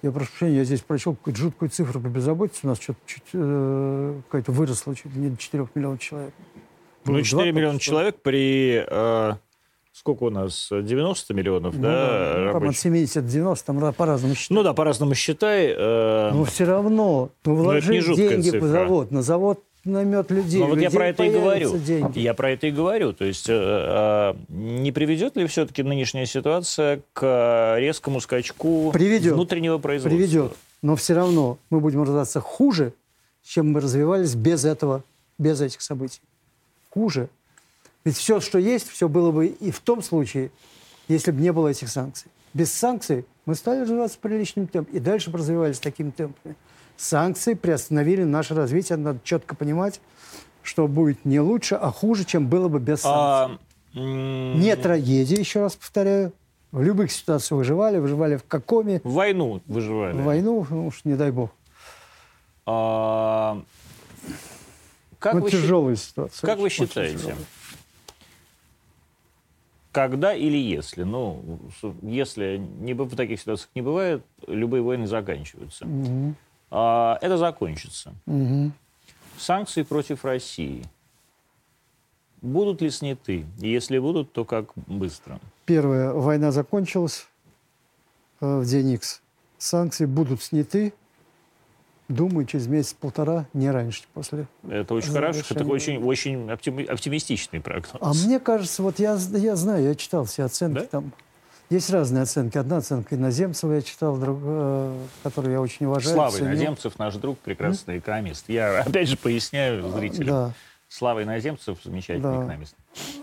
Я прошу прощения, я здесь прочел какую-то жуткую цифру по безработице. У нас что-то чуть, э, какая-то выросла, чуть ли не до 4 миллионов человек. Ну, 4 два миллиона человек при... э, сколько у нас? 90 миллионов, Ну да, да, там от рабочих? 70 до 90, там по-разному считать. Ну да, по-разному считай. э, Но все равно, ну, жуткая деньги цифра. в завод, на завод наймет людей. Ну вот у я людей про это и говорю. деньги. Я про это и говорю. То есть э, э, не приведет ли все-таки нынешняя ситуация к резкому скачку Приведет. внутреннего производства? Приведет. Но все равно мы будем развиваться хуже, чем мы развивались без этого, без этих событий. Хуже. Ведь все, что есть, все было бы и в том случае, если бы не было этих санкций. Без санкций мы стали развиваться приличным темпом и дальше бы развивались таким темпом. Санкции приостановили наше развитие. Надо четко понимать, что будет не лучше, а хуже, чем было бы без санкций. А, Не трагедия, еще раз повторяю. В любых ситуациях выживали, выживали в какоме, В войну выживали. в войну, ну уж не дай бог. А, как, Ну, вы, счит- тяжелая ситуация. как вы считаете, тяжелая. когда или если? Ну, если не, в таких ситуациях не бывает, любые войны заканчиваются. Мгм. А, это закончится. Мгм. Санкции против России будут ли сняты? И если будут, то как быстро? Первая война закончилась э, в день Икс. Санкции будут сняты, думаю, через месяц-полтора, не раньше после. Это очень хорошо, это очень, очень оптими- оптимистичный прогноз. А мне кажется, вот я, я знаю, я читал все оценки Да? там. Есть разные оценки. Одна оценка иноземцева я читал, друг, э, которую я очень уважаю. Слава ценю. Иноземцев, наш друг, прекрасный экономист. Я (laughs) опять же поясняю зрителям. Да. Слава Иноземцев, замечательный Да. экономист.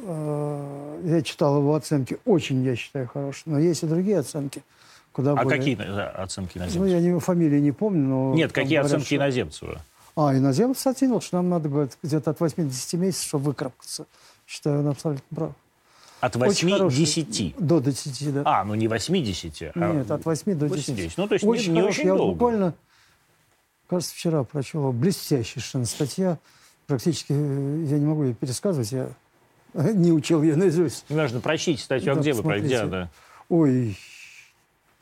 Э, Я читал его оценки, очень, я считаю, хорошие. Но есть и другие оценки, куда А более- какие оценки Ну, Иноземцева? я не, фамилии не помню, но... Нет, какие говорят, оценки что- Иноземцева? А, иноземец оценил, что нам надо говорит, где-то от 8 до 10 месяцев, чтобы выкарабкаться. Считаю, он абсолютно прав. От Очень 8 хороший. 10. До 10, да. А, ну не 80, а Нет, от 8 до 10. 8-10. Ну, то есть не- очень не хороший. очень Я долго. буквально, кажется, вчера прочел блестящая совершенно статья. Практически э, я не могу ее пересказывать, я (laughs) не учил ее наизусть. Не важно, прочтите статью, а Да, где вы посмотрите. прочтете? Да. Ой,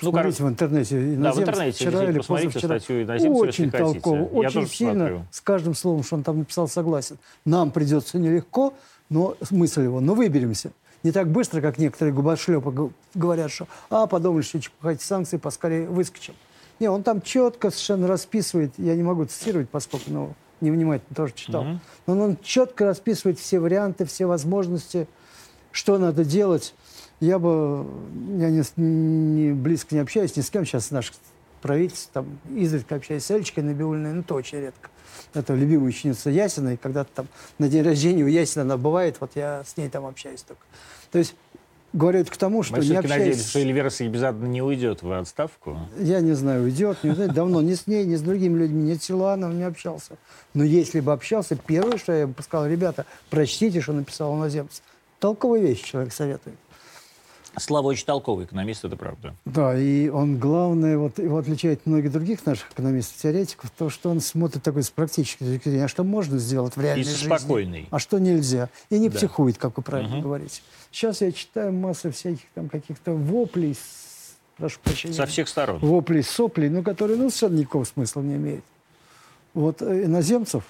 Ну, Посмотрите в интернете. Да, в интернете вчера или посмотрите позавчера. статью «Иноземца», Очень хотите. толково, Я очень сильно. посмотрю. С каждым словом, что он там написал, согласен. Нам придется нелегко, но мысль его, но выберемся. Не так быстро, как некоторые губошлепы говорят, что а, подумали, что чепухать санкции, поскорее выскочим. Не, он там четко совершенно расписывает, я не могу цитировать, поскольку ну, невнимательно тоже читал, Мгм. но он четко расписывает все варианты, все возможности, что надо делать. Я бы, я не, не близко не общаюсь ни с кем сейчас наших правительств, там, изредка общаюсь с Эльчикой Набиулиной, но то очень редко. Это любимая ученица Ясина, и когда-то там на день рождения у Ясина она бывает, вот я с ней там общаюсь только. То есть говорю это к тому, что Мы не общаясь... надеемся, что Эльвира Сагибизадовна не уйдет в отставку. Я не знаю, уйдет, не уйдет. Давно ни с ней, ни с другими людьми, ни с Силуановым не общался. Но если бы общался, первое, что я бы сказал, ребята, прочтите, что написал иноземец. Толковая вещь человек советует. Слава очень толковый экономист, это правда. Да, и он, главное, вот его отличает от многих других наших экономистов, теоретиков, то, что он смотрит такой с практической точки зрения, а что можно сделать в реальной И жизни, спокойный. а что нельзя. И не Да. психует, как вы правильно Мгм. говорите. Сейчас я читаю массу всяких там каких-то воплей, прошу прощения. Со всех сторон. воплей, соплей, ну, которые ну, совершенно никакого смысла не имеют. Вот э, иноземцев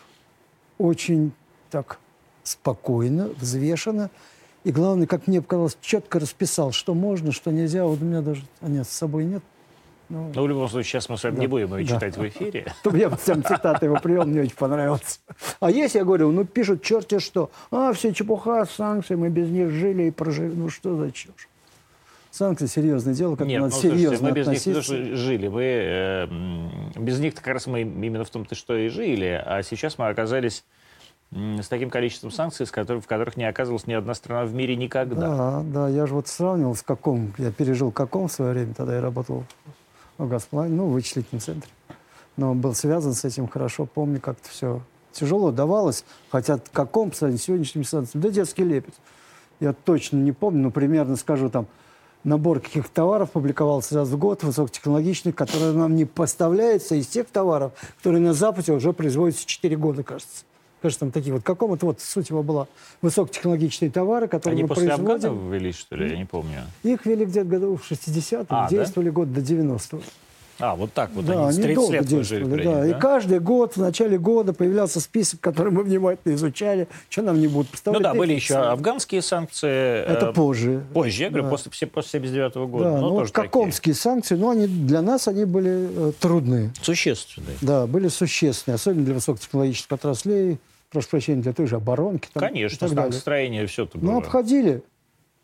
очень так спокойно, взвешенно, и главное, как мне показалось, четко расписал, что можно, что нельзя. Вот у меня даже, а нет, с собой нет. Ну, Но в любом случае, сейчас мы с вами Да. не будем ее Да. читать в эфире. (laughs) я вот сам цитаты его привел, мне очень понравилось. А есть, я говорю, ну пишут черти что. А, все чепуха, санкции, мы без них жили и прожили. Ну что за чушь? Санкции серьезное дело, как Нет, надо ну, слушайте, серьезно мы без них относиться. что жили. Мы, э, без них как раз мы именно в том-то, что и жили. А сейчас мы оказались с таким количеством санкций, с которых, в которых не оказывалась ни одна страна в мире никогда. Да, да, я же вот сравнивал, в каком, я пережил каком в свое время, тогда я работал в Газплане, ну, в вычислительном центре. Но был связан с этим хорошо, помню, как-то все тяжело давалось, хотя каком, кстати, сегодняшним санкциям, да детский лепет. Я точно не помню, но примерно скажу там, набор каких товаров публиковался раз в год, высокотехнологичных, которые нам не поставляются из тех товаров, которые на Западе уже производятся 4 года, кажется. Кажется, там такие вот, каком-то вот суть его была. Высокотехнологичные товары, которые Они мы после производим. Афгана ввели, что ли? Я не помню. Их ввели где-то году в 60-х, А, да? действовали год до 90-го. А, вот так вот. да, они они 30 долго лет жили действовали, да. них, И каждый год, в начале года появлялся список, который мы внимательно изучали. Что нам не будут Ну поставлять? да, были еще афганские санкции. Это э, позже. Позже, я говорю, Да. после, после 79 года. Да, но ну, тоже какомские санкции, но они, для нас они были э, трудные. такие. Существенные. Да, были существенные, особенно для высокотехнологических отраслей, прошу прощения, для той же оборонки. там, Конечно, станкостроение, все это Ну, было. обходили.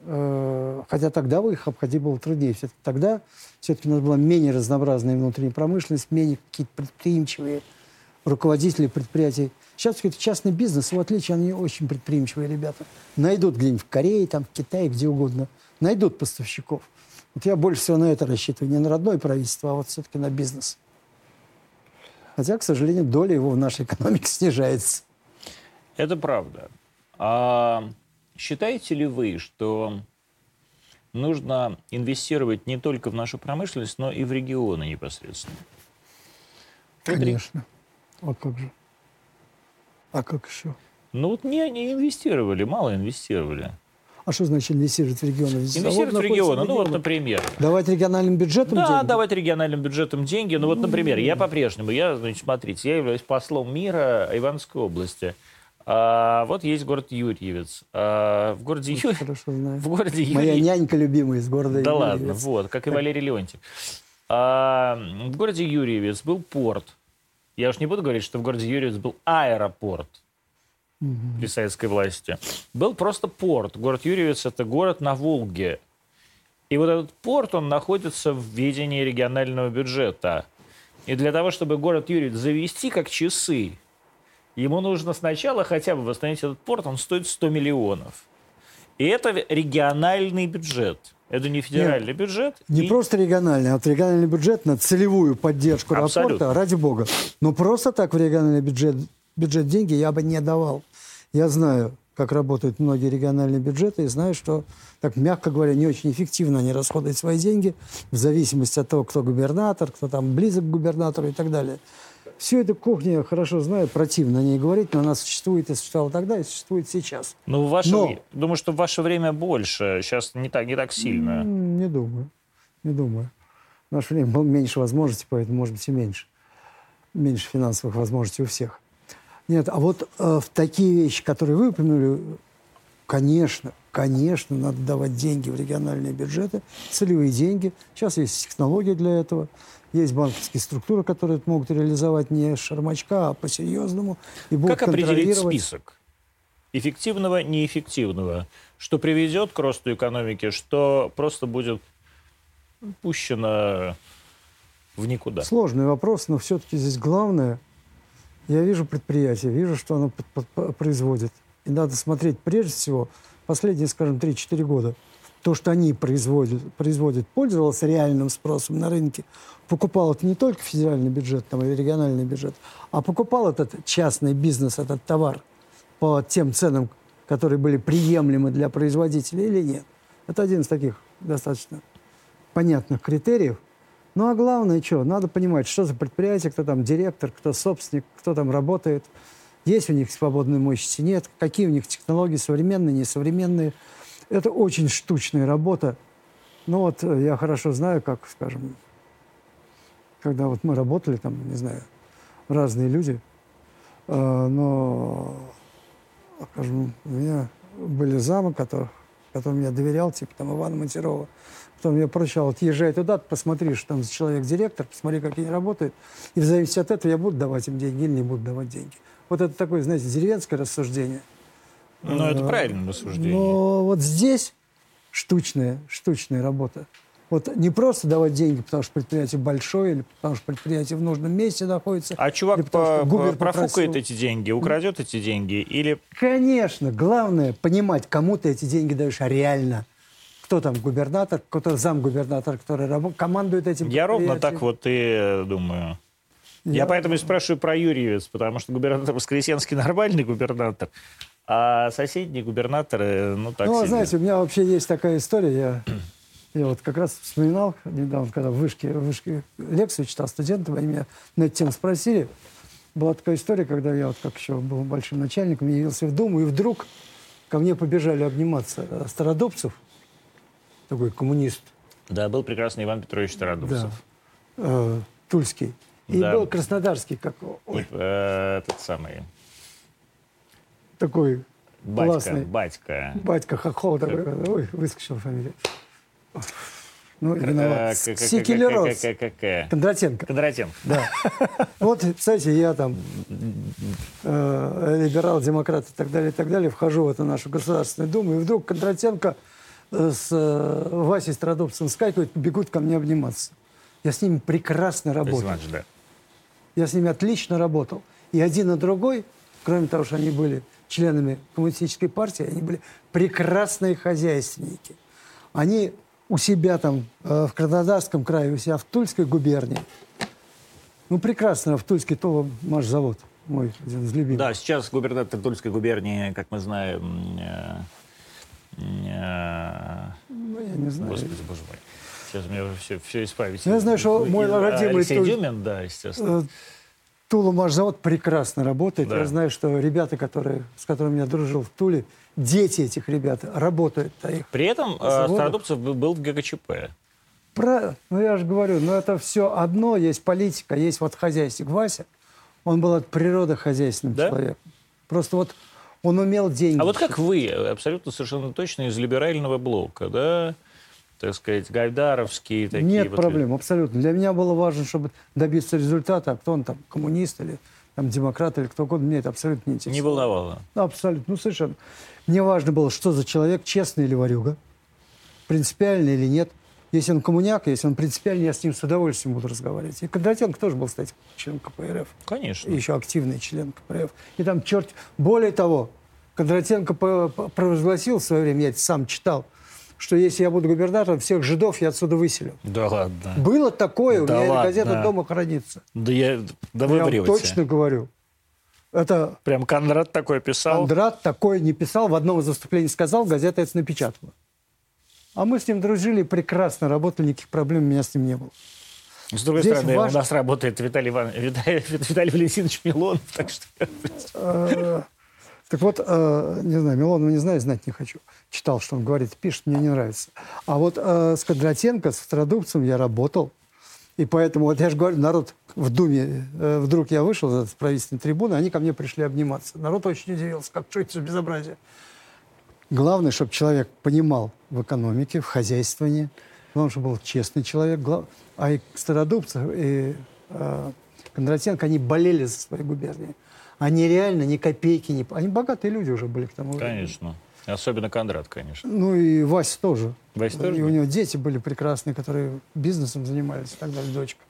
Э, Хотя тогда вы их обходить было труднее. Все-таки тогда все-таки у нас была менее разнообразная внутренняя промышленность, менее какие-то предприимчивые руководители предприятий. Сейчас это частный бизнес, в отличие они очень предприимчивые ребята. Найдут где-нибудь в Корее, там, в Китае, где угодно. Найдут поставщиков. Вот я больше всего на это рассчитываю. Не на родное правительство, а вот все-таки на бизнес. Хотя, к сожалению, доля его в нашей (laughs) экономике снижается. Это правда. А считаете ли вы, что нужно инвестировать не только в нашу промышленность, но и в регионы непосредственно? Конечно. А как же? А как еще? Ну вот не, не инвестировали, мало инвестировали. А что значит инвестировать в регионы? Инвестировать в регионы, ну вот, например. Давать региональным бюджетам да, деньги? давать региональным бюджетам деньги. Ну вот, например, я по-прежнему, я, значит, смотрите, я являюсь послом мира Ивановской области. А, вот есть город Юрьевец. А, в городе Ю... Хорошо знаю. (laughs) В городе Юрьевец. Моя нянька любимая из города Да Юрьевец. ладно, вот, как и Валерий Леонтьев. А, в городе Юрьевец был порт. Я уж не буду говорить, что в городе Юрьевец был аэропорт при советской власти. Был просто порт. Город Юрьевец – это город на Волге. И вот этот порт, он находится в ведении регионального бюджета. И для того, чтобы город Юрьевец завести как часы, ему нужно сначала хотя бы восстановить этот порт, он стоит 100 миллионов. И это региональный бюджет. Это не федеральный Нет, бюджет. Не и- просто региональный, а вот региональный бюджет на целевую поддержку Абсолютно. аэропорта, ради бога. Но просто так в региональный бюджет, бюджет деньги я бы не давал. Я знаю, как работают многие региональные бюджеты, и знаю, что, так мягко говоря, не очень эффективно они расходуют свои деньги, в зависимости от того, кто губернатор, кто там близок к губернатору и так далее. Всю эту кухню я хорошо знаю, противно о ней говорить, но она существует и существовала тогда, и существует сейчас. Ну, в ваше, Но- думаю, что в ваше время больше. Сейчас не так, не так сильно. М, Не думаю. Не думаю. В наше время было меньше возможностей, поэтому, может быть, и меньше. Меньше финансовых возможностей у всех. Нет, а вот э, в такие вещи, которые вы упомянули, конечно, конечно, надо давать деньги в региональные бюджеты, целевые деньги. Сейчас есть технологии для этого. Есть банковские структуры, которые могут реализовать не шармачка, а по-серьезному. И будут Как определить список эффективного, неэффективного? Что приведет к росту экономики, что просто будет пущено в никуда? Сложный вопрос, но все-таки здесь главное, я вижу предприятие, вижу, что оно производит. И надо смотреть прежде всего последние, скажем, 3-4 года. То, что они производят, производят, пользовалось реальным спросом на рынке. Покупал это не только федеральный бюджет там, или региональный бюджет, а покупал этот частный бизнес, этот товар по тем ценам, которые были приемлемы для производителя или нет. Это один из таких достаточно понятных критериев. Ну а главное, что, надо понимать, что за предприятие, кто там директор, кто собственник, кто там работает, есть у них свободной мощности, нет, какие у них технологии, современные, несовременные. Это очень штучная работа. Ну вот э, я хорошо знаю, как, скажем, когда вот мы работали там, не знаю, разные люди, э, но, скажем, у меня были замы, которых, которым я доверял, типа там Ивана Монтерова. Потом я поручал, вот езжай туда, посмотри, что там за человек-директор, посмотри, как они работают. И в зависимости от этого я буду давать им деньги или не буду давать деньги. Вот это такое, знаете, деревенское рассуждение. Ну, это Э, правильное рассуждение. Но вот здесь штучная, штучная работа. Вот не просто давать деньги, потому что предприятие большое, или потому что предприятие в нужном месте находится. А чувак по- по- профукает эти деньги, украдет эти деньги или... Конечно, главное понимать, кому ты эти деньги даешь а реально. Кто там губернатор, кто замгубернатор, который рабо- командует этим Я ровно так вот и э, думаю. Я поэтому и спрашиваю про Юрьевец, потому что губернатор Воскресенский нормальный губернатор, а соседние губернаторы, ну так Ну, себе. знаете, у меня вообще есть такая история. Я, (clears throat) я вот как раз вспоминал недавно, когда в вышке, в вышке лекцию читал студентам, они меня на эту тему спросили. Была такая история, когда я вот как еще был большим начальником, я явился в Думу, и вдруг ко мне побежали обниматься э, Стародубцев, такой коммунист, Да, был прекрасный Иван Петрович Стародубцев. э, Тульский. И Да. был Краснодарский, как ой, И, э, этот самый такой батька, классный. батька. батька Хохол, такой, ой, выскочила фамилия. Ну, виноват. к- Кондратенко. Кондратенко. Да. Вот, кстати, я там э, либерал-демократ и так далее, и так далее, вхожу в эту нашу Государственную Думу, и вдруг Кондратенко э, с э, Васей Страдубцем скакивают, бегут ко мне обниматься. Я с ними прекрасно работал. Я с ними отлично работал. И один и другой, кроме того, что они были членами коммунистической партии, они были прекрасные хозяйственники. Они у себя там э, в Краснодарском крае, у себя в Тульской губернии. Ну, прекрасно, в Тульске то машзавод мой один из любимых. Да, сейчас губернатор Тульской губернии, как мы знаем, э, э, Ну, я не знаю. Господи, боже мой. Сейчас мне уже все, все. Ну, я знаю, что мой родимый Алексей Туль- Дюмин, да, естественно. Тула машзавод прекрасно работает. Да. Я знаю, что ребята, которые, с которыми я дружил в Туле, дети этих ребят работают. Их При этом э. Стародубцев был- в ГКЧП. Про... Ну, я же говорю, ну, это все одно. Есть политика, есть вот хозяйственник. Вася, он был от природы хозяйственным Да? человеком. Просто вот он умел деньги. А вот как вы, абсолютно совершенно точно из либерального блока, да, так сказать, гайдаровские такие Нет вот проблем, абсолютно. Для меня было важно, чтобы добиться результата. А кто он там, коммунист или там, демократ или кто угодно, мне это абсолютно не интересно. Не волновало. Абсолютно, ну совершенно. Мне важно было, что за человек, честный или ворюга, принципиальный или нет. Если он коммуняк, если он принципиальный, я с ним с удовольствием буду разговаривать. И Кондратенко тоже был, кстати, член КПРФ. Конечно. И еще активный член КПРФ. И там черт... Более того, Кондратенко провозгласил в свое время, я это сам читал, что если я буду губернатором, всех жидов я отсюда выселю. Да ладно. Было такое, Да у меня ладно. газета дома хранится. Да я, да вы я врете. точно говорю. Это Прям Кондрат такой писал. Кондрат такое не писал, в одном из выступлений сказал, газета это напечатала. А мы с ним дружили, прекрасно работали, никаких проблем у меня с ним не было. С другой Здесь стороны, ваш- у нас работает Виталий, Иван... Виталий, (laughs) Виталий Валентинович Милонов, так что... Э, Так вот, э, не знаю, Милонова не знаю, знать не хочу. Читал, что он говорит, пишет, мне не нравится. А вот э, с Кондратенко, с Стародубцем я работал. И поэтому, вот я же говорю, народ в Думе, э, вдруг я вышел с правительственной трибуны, они ко мне пришли обниматься. Народ очень удивился, как что это за безобразие. Главное, чтобы человек понимал в экономике, в хозяйствовании. Главное, чтобы был честный человек. Гла- А и Стародубцев, и э, Кондратенко, они болели за свои губернии. Они реально ни копейки не... Они богатые люди уже были к тому времени. Конечно. Особенно Кондрат, конечно. Ну и Вася тоже. Вася тоже, И у него дети были прекрасные, которые бизнесом занимались и так далее, дочка.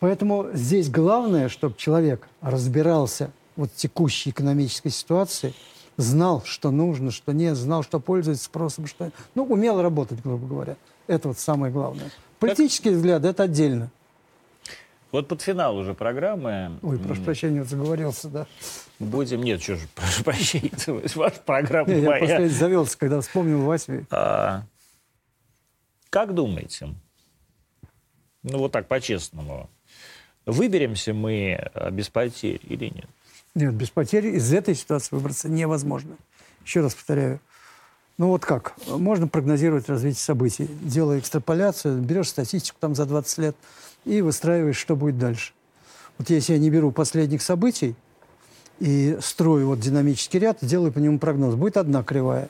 Поэтому здесь главное, чтобы человек разбирался вот в текущей экономической ситуации, знал, что нужно, что нет, знал, что пользуется спросом, что... Ну, умел работать, грубо говоря. Это вот самое главное. Политический взгляд – это отдельно. Вот под финал уже программы Ой, прошу прощения, заговорился, да. будем... Нет, что же, (laughs) прошу прощения, ваша программа Не, я моя. просто завелся, когда вспомнил Васю. А, как думаете, ну вот так по-честному, выберемся мы а, без потерь или нет? Нет, без потери из этой ситуации выбраться невозможно. Еще раз повторяю. Ну вот как? Можно прогнозировать развитие событий. Делая экстраполяцию, берешь статистику там за 20 лет и выстраиваешь, что будет дальше. Вот если я не беру последних событий и строю вот динамический ряд, делаю по нему прогноз, будет одна кривая.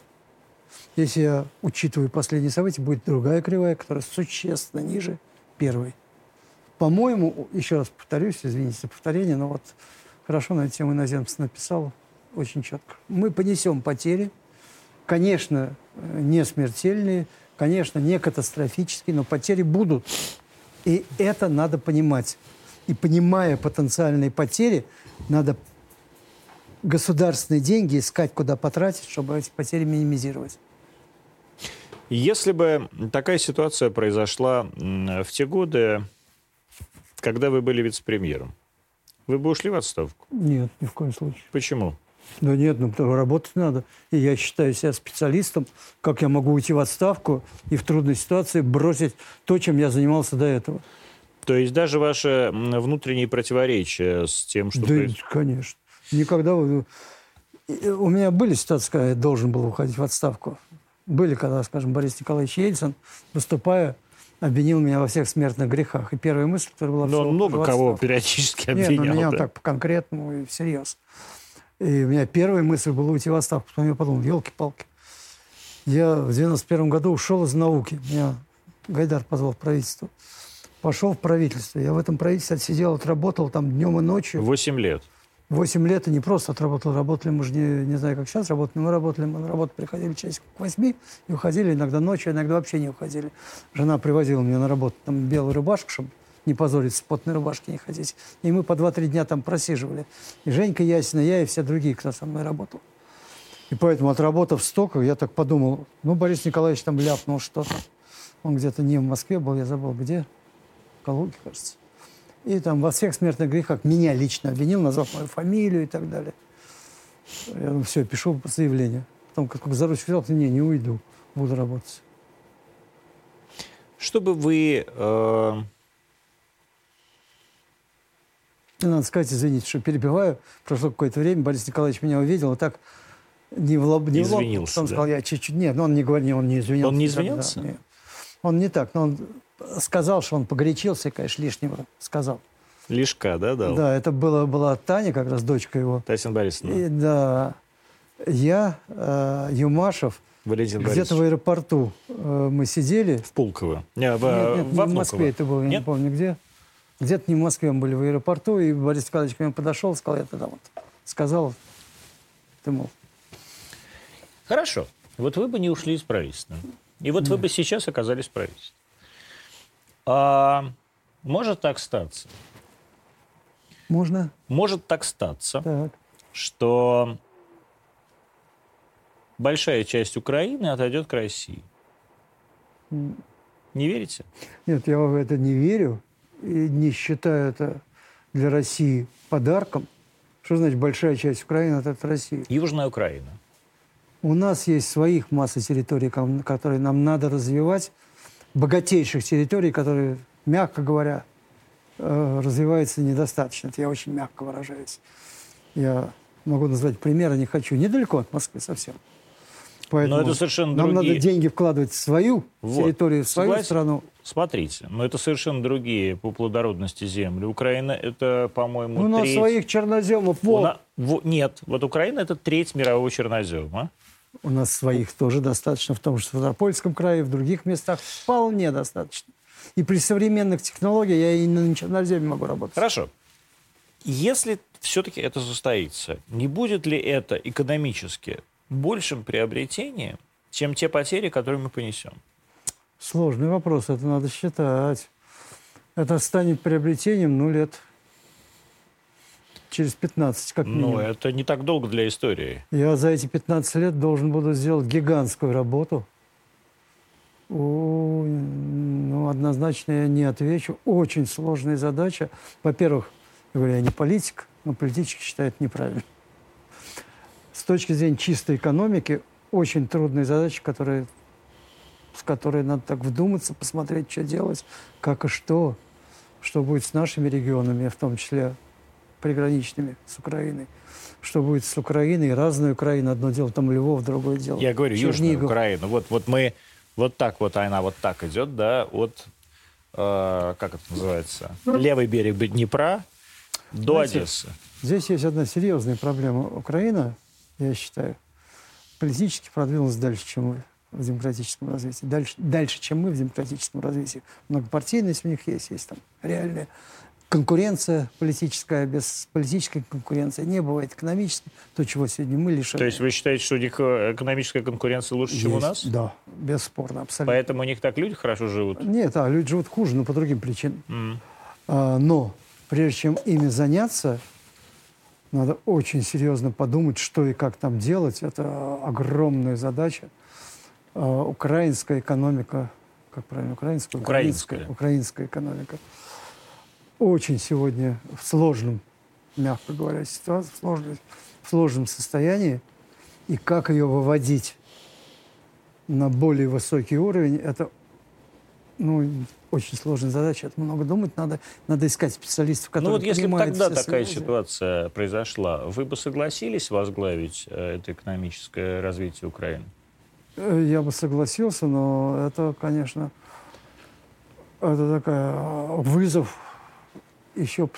Если я учитываю последние события, будет другая кривая, которая существенно ниже первой. По-моему, еще раз повторюсь, извините за повторение, но вот хорошо на эту тему иноземец написал очень четко. Мы понесем потери, конечно, не смертельные, конечно, не катастрофические, но потери будут. И это надо понимать. И понимая потенциальные потери, надо государственные деньги искать, куда потратить, чтобы эти потери минимизировать. Если бы такая ситуация произошла в те годы, когда вы были вице-премьером, вы бы ушли в отставку? Нет, ни в коем случае. Почему? Да нет, ну работать надо. И я считаю себя специалистом, как я могу уйти в отставку и в трудной ситуации бросить то, чем я занимался до этого. То есть даже ваши м, внутренние противоречия с тем, что... да, проис- конечно. Никогда... И У меня были ситуации, когда я должен был уходить в отставку. Были, когда, скажем, Борис Николаевич Ельцин, выступая, обвинил меня во всех смертных грехах. И первая мысль, которая была... Но «Всё, он много кого отставку». периодически Нет, обвинял. ну, меня да. так по-конкретному и всерьез. И у меня первая мысль была уйти в отставку. Потом я подумал, елки-палки. Я в 91 году ушел из науки. Меня Гайдар позвал в правительство. Пошел в правительство. Я в этом правительстве отсидел, отработал там днем и ночью. Восемь лет. Восемь лет и не просто отработал. Работали мы же не, не знаю, как сейчас работали, мы работали. Мы на работу приходили часик к восьми и уходили иногда ночью, иногда вообще не уходили. Жена привозила меня на работу там белую рубашку, чтобы не позориться, в потной рубашке не ходить. И мы по два-три дня там просиживали. И Женька Ясина, я и все другие, кто со мной работал. И поэтому, отработав столько, я так подумал, ну, Борис Николаевич там ляпнул что-то. Он где-то не в Москве был, я забыл где. В Калуге, кажется. И там во всех смертных грехах меня лично обвинил, назвав мою фамилию и так далее. Я думаю, все, пишу заявление. Потом, как за ручку взял, не, не уйду, буду работать. Чтобы вы... Э... И надо сказать, извините, что перебиваю. Прошло какое-то время, Борис Николаевич меня увидел, и так не в лоб, не Извинился, в лоб. Он да? сказал, я чуть-чуть... Нет, ну он не говорил, он не извинялся. Он не никогда, извинялся? нет. Он не так, но он сказал, что он погорячился, и, конечно, лишнего сказал. Лишка, да, дал? Да, это было, была Таня, как раз дочка его. Татьяна Борисовна. И, да, я, э, Юмашев, Валентин где-то в аэропорту э, мы сидели. В Пулково. Не, в, Нет, нет, в не в. Москве это было, я не Нет? помню где. Где-то не в Москве мы были в аэропорту, и Борис Николаевич к мне подошел, сказал, я тогда вот сказал, ты, мол, Хорошо. Вот вы бы не ушли из правительства. И вот вы бы сейчас оказались в правительстве. А, может так статься? можно? Может так статься, Так. что большая часть Украины отойдет к России. Не верите? Нет, я в это не верю не считаю это для России подарком. Что значит большая часть Украины от России? Южная Украина. У нас есть своих масса территорий, которые нам надо развивать, богатейших территорий, которые, мягко говоря, э, развиваются недостаточно. Это я очень мягко выражаюсь. Я могу назвать примеры, не хочу. Недалеко от Москвы совсем. Поэтому это совершенно нам другие- надо деньги вкладывать в свою Вот. территорию, в свою Согласен. страну. Смотрите, но это совершенно другие по плодородности земли. Украина это, по-моему, Ну, у нас треть... своих черноземов. Вот. на- во- Нет, вот Украина это треть мирового чернозема. У нас своих тоже достаточно, в том же Ставропольском крае, в других местах вполне достаточно. И при современных технологиях я и на черноземе могу работать. Хорошо. Если все-таки это состоится, не будет ли это экономически большим приобретением, чем те потери, которые мы понесем? Сложный вопрос, это надо считать. Это станет приобретением, ну, лет через 15, как минимум. Ну, это не так долго для истории. Я за эти 15 лет должен буду сделать гигантскую работу. О, ну, однозначно я не отвечу. Очень сложная задача. Во-первых, я говорю, я не политик, но политически считаю это неправильно. С точки зрения чистой экономики, очень трудная задача, которая, с которой надо так вдуматься, посмотреть, что делать, как и что, что будет с нашими регионами, в том числе приграничными с Украиной. Что будет с Украиной, разная Украина, одно дело, там Львов, другое дело. Я говорю, Южная Чернигов. Украина. Вот, вот мы, вот так вот она вот так идет, да, от, э, как это называется, левый берег Днепра до Знаете, Одессы. Здесь есть одна серьезная проблема. Украина, я считаю, политически продвинулась дальше, чем мы в демократическом развитии. Дальше, дальше, чем мы в демократическом развитии. Многопартийность у них есть, есть там реальная конкуренция политическая. Без политической конкуренции не бывает экономической. То, чего сегодня мы лишены. То есть вы считаете, что у них э, экономическая конкуренция лучше, чем у Есть, нас? Да, бесспорно, абсолютно. Поэтому у них так люди хорошо живут? Нет, а люди живут хуже, но по другим причинам. М. А, но прежде чем ими заняться, надо очень серьезно подумать, что и как там делать. Это огромная задача. А, Украинская экономика, как правильно, украинская? Украинская. Украинская экономика. Очень сегодня в сложном, мягко говоря, ситуации, в, сложной- в сложном состоянии. И как ее выводить на более высокий уровень, это ну, очень сложная задача. Это много думать надо. Надо искать специалистов, которые Ну вот если бы тогда такая связи. ситуация произошла, вы бы согласились возглавить э, это экономическое развитие Украины? Э, Я бы согласился, но это, конечно, это такая э, вызов еще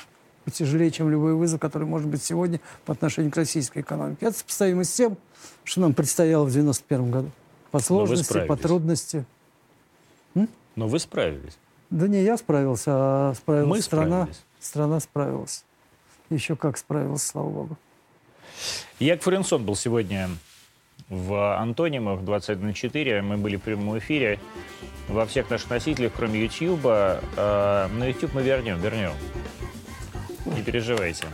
потяжелее, чем любой вызов, который может быть сегодня по отношению к российской экономике. Это сопоставимо с тем, что нам предстояло в 91 году. По сложности, по трудности. Но вы справились. Да не я справился, а справилась Мы страна. справились. Страна справилась. Еще как справилась, слава богу. Яков Фуренсон был сегодня в Антонимах 21.4. Мы были в прямом эфире во всех наших носителях, кроме YouTube. На YouTube мы вернем, вернем. Не переживайте.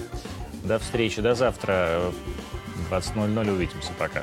До встречи, до завтра. В 20.00 увидимся. Пока.